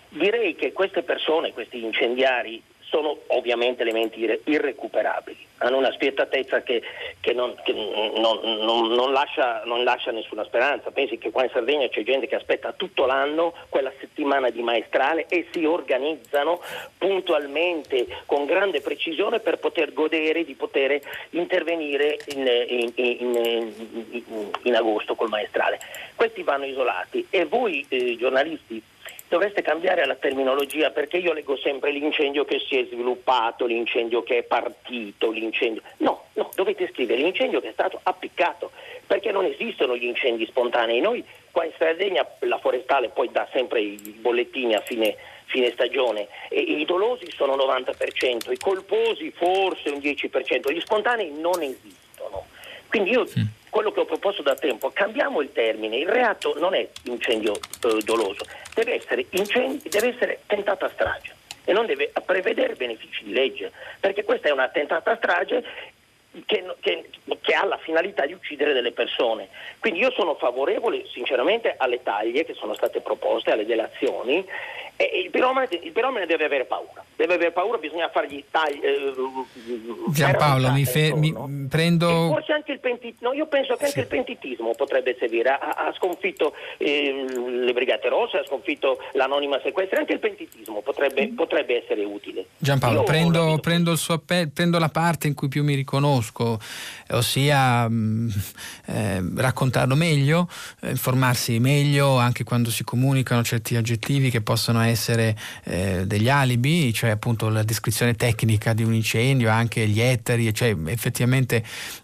S7: Direi che queste persone, questi incendiari, sono ovviamente elementi irrecuperabili, hanno una spietatezza che, che, non, che non, non, non, lascia, non, lascia, nessuna speranza. Pensi che qua in Sardegna c'è gente che aspetta tutto l'anno quella settimana di maestrale e si organizzano puntualmente, con grande precisione per poter godere di poter intervenire in, in, in, in agosto col maestrale. Questi vanno isolati e voi eh, giornalisti dovreste cambiare la terminologia perché io leggo sempre l'incendio che si è sviluppato, l'incendio che è partito, l'incendio. No, no, dovete scrivere l'incendio che è stato appiccato, perché non esistono gli incendi spontanei. Noi qua in Sardegna la forestale poi dà sempre i bollettini a fine, fine stagione e i dolosi sono 90%, i colposi forse un 10%, gli spontanei non esistono. Quindi io mm quello che ho proposto da tempo, cambiamo il termine, il reato non è incendio eh, doloso, deve essere, incendi, deve essere tentata strage e non deve prevedere benefici di legge, perché questa è una tentata strage che, che, che, ha la finalità di uccidere delle persone. Quindi io sono favorevole sinceramente alle taglie che sono state proposte, alle delazioni E il piromane, il piromane deve avere paura, deve avere paura, bisogna fargli tagli. Eh,
S2: Giampaolo, mi, fe- mi prendo.
S7: E forse anche il pentitismo, no, io penso che anche sì. il pentitismo potrebbe servire. Ha, ha sconfitto eh, le Brigate Rosse, ha sconfitto l'anonima sequestra, anche il pentitismo potrebbe, potrebbe essere utile.
S2: Giampaolo, prendo, prendo, appello, prendo, la parte in cui più mi riconosco, ossia mh, mm, eh, raccontarlo meglio, eh, informarsi meglio anche quando si comunicano certi aggettivi che possono essere essere eh, degli alibi, cioè appunto la descrizione tecnica di un incendio, anche gli ettari, cioè effettivamente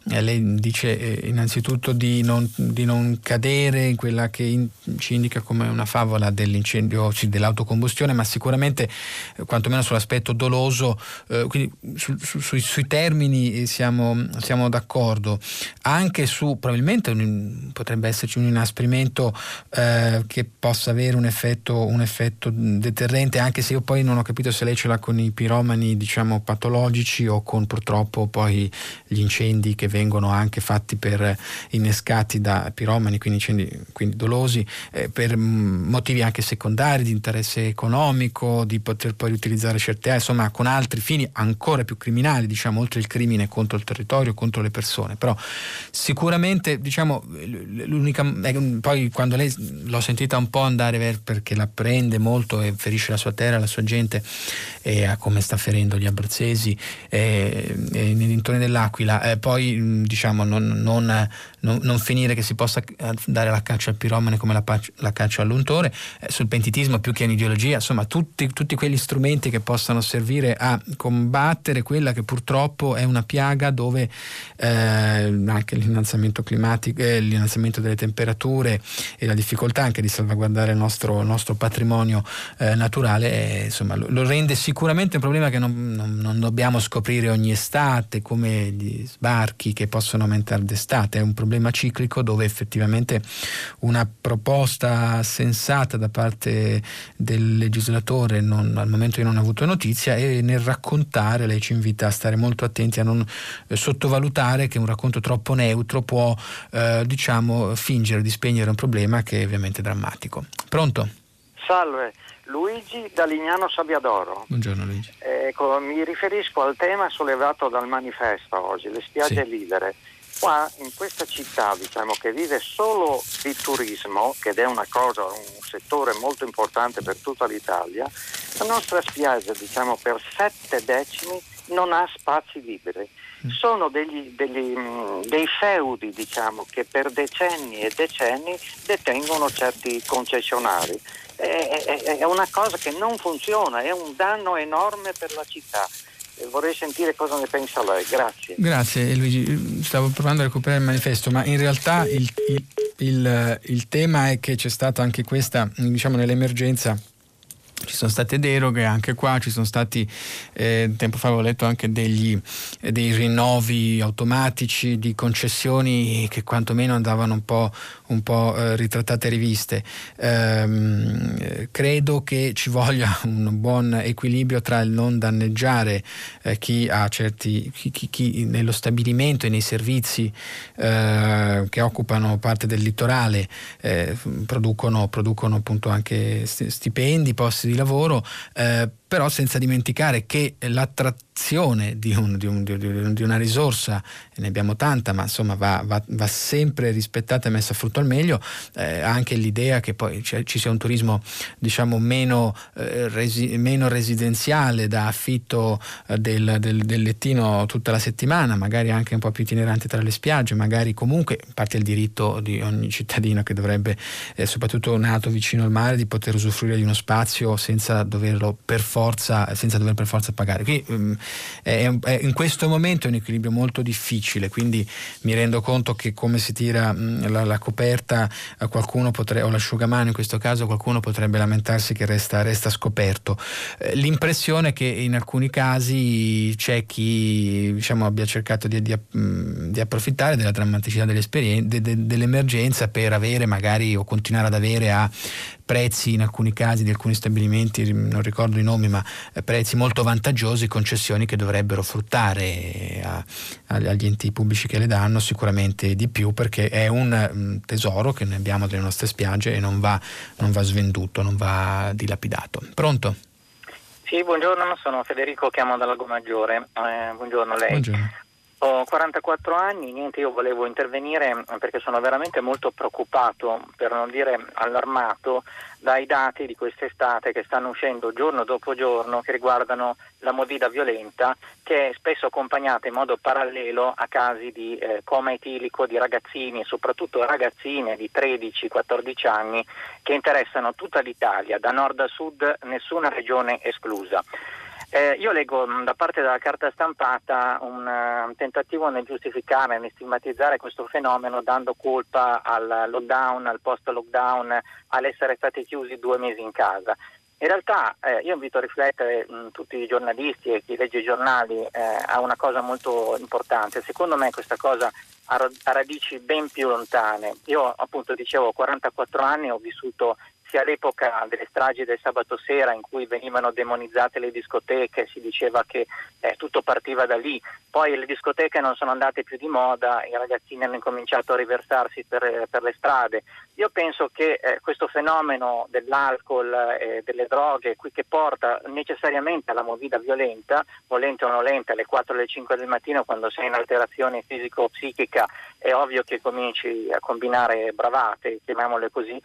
S2: eh, lei dice eh, innanzitutto di non, di non, cadere in quella che in, ci indica come una favola dell'incendio, sì, dell'autocombustione, ma sicuramente eh, quantomeno sull'aspetto doloso, eh, quindi su, su, sui, sui, termini siamo, siamo, d'accordo, anche su probabilmente un, potrebbe esserci un inasprimento eh, che possa avere un effetto, un effetto deterrente, anche se io poi non ho capito se lei ce l'ha con i piromani, diciamo, patologici o con purtroppo poi gli incendi che vengono anche fatti per innescati da piromani, quindi incendi quindi dolosi, eh, per motivi anche secondari di interesse economico, di poter poi utilizzare certe armi, insomma, con altri fini ancora più criminali, diciamo, oltre il crimine contro il territorio, contro le persone. Però sicuramente, diciamo, l'unica eh, poi quando lei l'ho sentita un po' andare perché la prende molto e ferisce la sua terra, la sua gente, e a come sta ferendo gli abruzzesi e, e nei dintorni dell'Aquila. Eh, poi diciamo non, non, non, non, finire che si possa dare la caccia al piromane come la, la caccia all'untore, eh, sul pentitismo più che un'ideologia, insomma tutti, tutti, quegli strumenti che possano servire a combattere quella che purtroppo è una piaga dove eh, anche l'innalzamento climatico, eh, l'innalzamento delle temperature e la difficoltà anche di salvaguardare il nostro, il nostro patrimonio eh, naturale, eh, insomma, lo, rende sicuramente un problema che non, non, non, dobbiamo scoprire ogni estate, come gli sbarchi che possono aumentare d'estate, è un problema ciclico dove effettivamente una proposta sensata da parte del legislatore, non, al momento io non ho avuto notizia, e nel raccontare lei ci invita a stare molto attenti a non eh, sottovalutare che un racconto troppo neutro può eh, diciamo fingere di spegnere un problema che è ovviamente drammatico. Pronto?
S8: Salve, Luigi da Lignano Sabbiadoro.
S2: Buongiorno Luigi.
S8: Ecco, mi riferisco al tema sollevato dal manifesto oggi, le spiagge sì. libere. Qua in questa città diciamo, che vive solo di turismo, ed è una cosa, un settore molto importante per tutta l'Italia, la nostra spiaggia diciamo, per sette decimi non ha spazi liberi. Mm. Sono degli, degli, mm, dei feudi diciamo, che per decenni e decenni detengono certi concessionari è, una cosa che non funziona, è un danno enorme per la città. Vorrei sentire cosa ne pensa lei, grazie.
S2: Grazie Luigi, stavo provando a recuperare il manifesto, ma in realtà il, il, il, il tema è che c'è stata anche questa, diciamo nell'emergenza, ci sono state deroghe anche qua, ci sono stati, eh, tempo fa avevo letto anche degli, eh, dei rinnovi automatici di concessioni che quantomeno andavano un po', un po' eh, ritrattate e riviste. Ehm, credo che ci voglia un buon equilibrio tra il non danneggiare eh, chi ha certi, chi, chi, chi, nello stabilimento e nei servizi eh, che occupano parte del litorale eh, producono, producono appunto anche stipendi, posti di lavoro, eh, però senza dimenticare che l'attrazione di, un, di, un, di, una risorsa, ne abbiamo tanta, ma insomma va, va, va sempre rispettata e messa a frutto al meglio, eh, anche l'idea che poi ci sia un turismo diciamo meno, eh, resi, meno residenziale da affitto eh, del, del, del, lettino tutta la settimana, magari anche un po' più itinerante tra le spiagge, magari comunque parte il diritto di ogni cittadino che dovrebbe, eh, soprattutto nato vicino al mare, di poter usufruire di uno spazio senza doverlo per forza forza, senza dover per forza pagare. Quindi, um, è, è, in questo momento è un equilibrio molto difficile, quindi mi rendo conto che come si tira mh, la, la, coperta qualcuno potrebbe, o l'asciugamano in questo caso, qualcuno potrebbe lamentarsi che resta, resta scoperto. Eh, l'impressione è che in alcuni casi c'è chi diciamo, abbia cercato di, di, di approfittare della drammaticità de, de, dell'emergenza per avere magari o continuare ad avere a prezzi in alcuni casi di alcuni stabilimenti, non ricordo i nomi, ma eh, prezzi molto vantaggiosi, concessioni che dovrebbero fruttare a, agli enti pubblici che le danno sicuramente di più perché è un mm, tesoro che noi abbiamo delle nostre spiagge e non va, non va svenduto, non va dilapidato. Pronto?
S9: Sì, buongiorno, sono Federico, chiamo dalla Maggiore. Eh, buongiorno a lei.
S2: Buongiorno.
S9: Ho 44 anni, niente, io volevo intervenire perché sono veramente molto preoccupato, per non dire allarmato, dai dati di quest'estate che stanno uscendo giorno dopo giorno che riguardano la movida violenta che è spesso accompagnata in modo parallelo a casi di eh, coma etilico di ragazzini e soprattutto ragazzine di 13-14 anni che interessano tutta l'Italia, da nord a sud, nessuna regione esclusa. Eh, io leggo mh, da parte della carta stampata un, uh, un tentativo nel giustificare, nel stigmatizzare questo fenomeno dando colpa al lockdown, al post-lockdown, all'essere stati chiusi due mesi in casa. In realtà eh, io invito a riflettere mh, tutti i giornalisti e chi legge i giornali eh, a una cosa molto importante. Secondo me questa cosa ha radici ben più lontane. Io appunto dicevo ho 44 anni, ho vissuto sia all'epoca delle stragi del sabato sera in cui venivano demonizzate le discoteche, si diceva che eh, tutto partiva da lì, poi le discoteche non sono andate più di moda, i ragazzini hanno incominciato a riversarsi per, per le strade. Io penso che eh, questo fenomeno dell'alcol e eh, delle droghe qui che porta necessariamente alla movida violenta, volente o nolente, alle 4 alle 5 del mattino quando sei in alterazione fisico-psichica è ovvio che cominci a combinare bravate, chiamiamole così,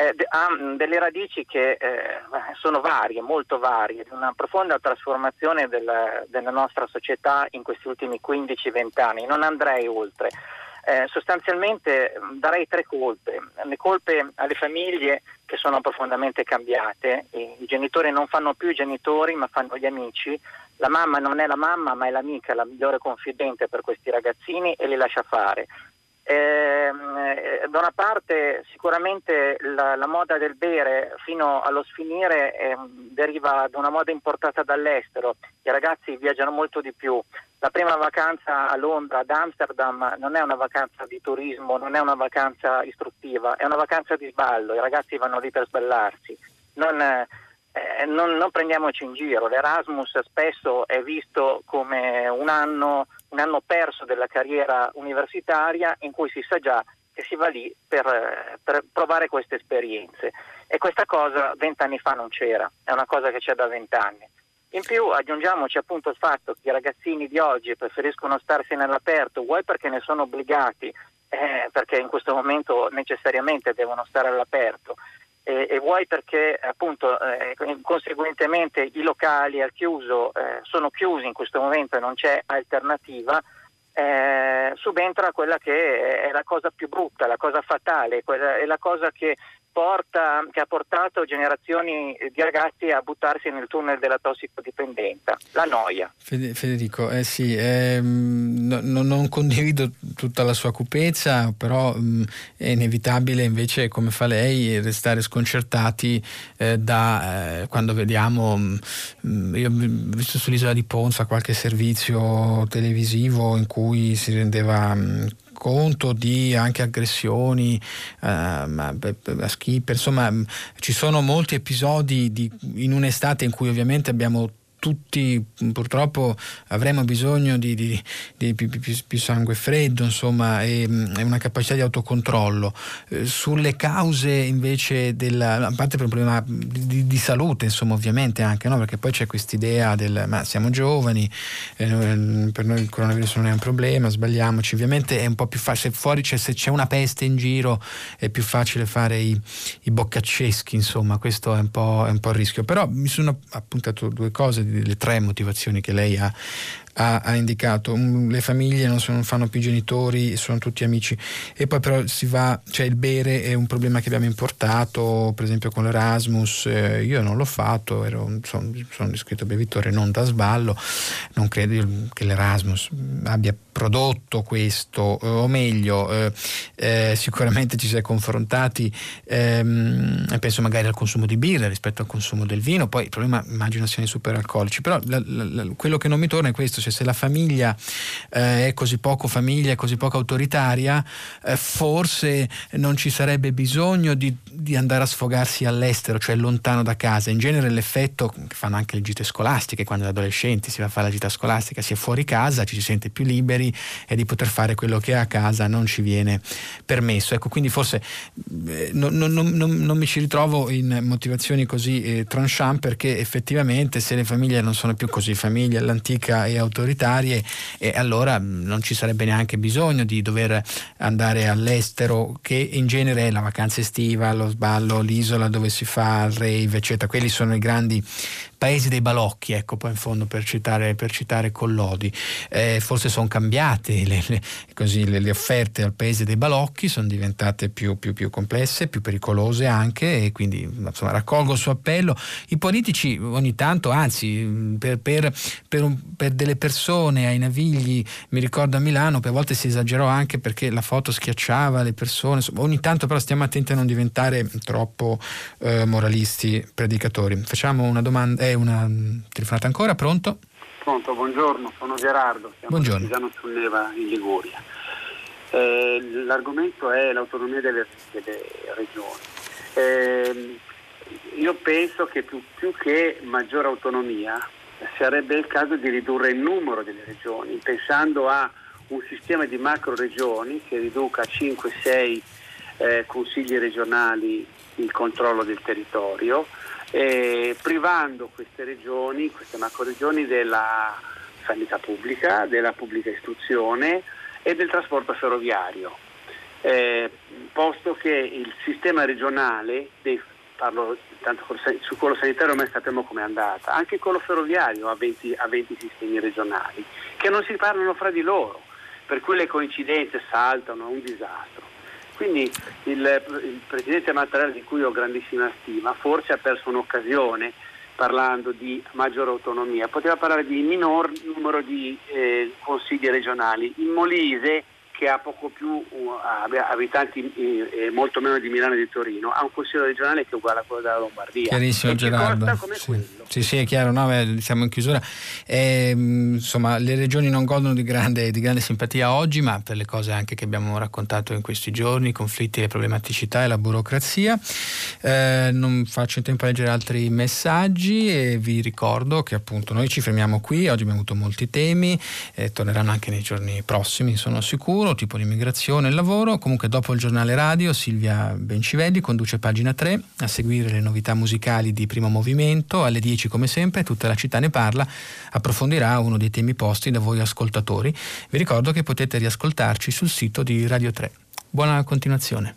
S9: eh, ha delle radici che eh, sono varie, molto varie, una profonda trasformazione del, della nostra società in questi ultimi 15-20 anni. Non andrei oltre. Eh, sostanzialmente darei tre colpe. Le colpe alle famiglie che sono profondamente cambiate, i genitori non fanno più i genitori ma fanno gli amici, la mamma non è la mamma ma è l'amica, la migliore confidente per questi ragazzini e li lascia fare. Ehm, eh, da una parte sicuramente la, la, moda del bere fino allo sfinire eh, deriva da una moda importata dall'estero, i ragazzi viaggiano molto di più. La prima vacanza a Londra, ad Amsterdam, non è una vacanza di turismo, non è una vacanza istruttiva, è una vacanza di sballo, i ragazzi vanno lì per sballarsi. Non, eh, non, non prendiamoci in giro, l'Erasmus spesso è visto come un anno un anno perso della carriera universitaria in cui si sa già che si va lì per, per provare queste esperienze. E questa cosa vent'anni fa non c'era, è una cosa che c'è da vent'anni. In più aggiungiamoci appunto il fatto che i ragazzini di oggi preferiscono starsene all'aperto, vuoi perché ne sono obbligati, eh, perché in questo momento necessariamente devono stare all'aperto, e, e vuoi perché appunto eh, conseguentemente i locali al chiuso eh, sono chiusi in questo momento e non c'è alternativa, eh, subentra quella che è la cosa più brutta, la cosa fatale, quella, è la cosa che porta, che ha portato generazioni di ragazzi a buttarsi nel tunnel della tossicodipendenza, la noia.
S2: Federico, eh sì, ehm, no, non condivido tutta la sua cupezza, però mh, è inevitabile invece, come fa lei, restare sconcertati eh, da eh, quando vediamo, mh, io ho visto sull'isola di Ponza qualche servizio televisivo in cui si rendeva mh, mm, conto di anche aggressioni uh, a skipper, insomma ci sono molti episodi di, in un'estate in cui ovviamente abbiamo tutti purtroppo avremo bisogno di, di, di più, più, sangue freddo, insomma, e, e una capacità di autocontrollo. Eh, sulle cause invece della, a parte il problema di, di salute, insomma, ovviamente anche, no? perché poi c'è quest'idea del ma siamo giovani, eh, per noi il coronavirus non è un problema, sbagliamoci, ovviamente è un po' più facile, fuori c'è, se c'è una peste in giro è più facile fare i, i boccacceschi, insomma, questo è un, è un po' il rischio. Però mi sono appuntato due cose le tre motivazioni che lei ha, ha, ha indicato. Le famiglie non, sono, non, fanno più genitori, sono tutti amici. E poi però si va, cioè il bere è un problema che abbiamo importato, per esempio con l'Erasmus, eh, io non l'ho fatto, ero, sono, sono iscritto bevitore non da sballo, non credo che l'Erasmus abbia prodotto questo, o meglio, eh, eh, sicuramente ci si è confrontati, ehm, penso magari al consumo di birra rispetto al consumo del vino, poi il problema immagino siano i superalcolici, però la, la, la, quello che non mi torna è questo, cioè se la famiglia eh, è così poco famiglia, è così poco autoritaria, eh, forse non ci sarebbe bisogno di, di, andare a sfogarsi all'estero, cioè lontano da casa. In genere l'effetto che fanno anche le gite scolastiche, quando da adolescenti si va a fare la gita scolastica, si è fuori casa, ci si sente più liberi e di poter fare quello che a casa non ci viene permesso. Ecco, quindi forse eh, non, non, non, non, mi ci ritrovo in motivazioni così eh, tranchant perché effettivamente se le famiglie non sono più così famiglie all'antica e autoritarie, eh, allora non ci sarebbe neanche bisogno di dover andare all'estero, che in genere è la vacanza estiva, lo sballo, l'isola dove si fa il rave, eccetera. Quelli sono i grandi paesi dei balocchi, ecco, poi in fondo per citare, per citare Collodi. Eh, forse sono cambiate le, le, così, le, le, offerte al paese dei balocchi, sono diventate più, più, più, complesse, più pericolose anche e quindi insomma, raccolgo il suo appello. I politici ogni tanto, anzi per, per, per, un, per delle persone ai navigli, mi ricordo a Milano, per volte si esagerò anche perché la foto schiacciava le persone, ogni tanto però stiamo attenti a non diventare troppo eh, moralisti, predicatori. Facciamo una domanda. Eh, una telefonata ancora, pronto?
S10: Pronto, buongiorno, sono Gerardo, siamo buongiorno. Pisano sul Neva in Liguria. Eh, l'argomento è l'autonomia delle, delle regioni. Eh, io penso che più, più che maggiore autonomia sarebbe il caso di ridurre il numero delle regioni, pensando a un sistema di macro regioni che riduca a 5-6 eh, consigli regionali il controllo del territorio, eh, privando queste regioni, queste macro-regioni della sanità pubblica, della pubblica istruzione e del trasporto ferroviario, eh, posto che il sistema regionale, dei, parlo tanto su quello sanitario mai sappiamo com'è andata, anche quello ferroviario ha 20, ha 20 sistemi regionali che non si parlano fra di loro, per cui le coincidenze saltano, è un disastro. Quindi il, il Presidente Mattarella, di cui ho grandissima stima, forse ha perso un'occasione parlando di maggiore autonomia, poteva parlare di minor numero di eh, consigli regionali. In Molise che ha poco più uh, abitanti eh, molto meno di Milano e di Torino, ha un consiglio regionale che è uguale a quello della Lombardia.
S2: Chiarissimo Gerardo. Sì. sì. sì, è chiaro, no, siamo in chiusura. Eh, insomma, le regioni non godono di grande, di grande, simpatia oggi, ma per le cose anche che abbiamo raccontato in questi giorni, i conflitti, le problematicità e la burocrazia. Eh, non faccio in tempo a leggere altri messaggi e vi ricordo che appunto noi ci fermiamo qui, oggi abbiamo avuto molti temi, eh, torneranno anche nei giorni prossimi, sono sicuro lavoro, tipo l'immigrazione e il lavoro. Comunque dopo il giornale radio Silvia Bencivelli conduce pagina 3 a seguire le novità musicali di primo movimento. Alle 10 come sempre tutta la città ne parla, approfondirà uno dei temi posti da voi ascoltatori. Vi ricordo che potete riascoltarci sul sito di Radio 3. Buona continuazione.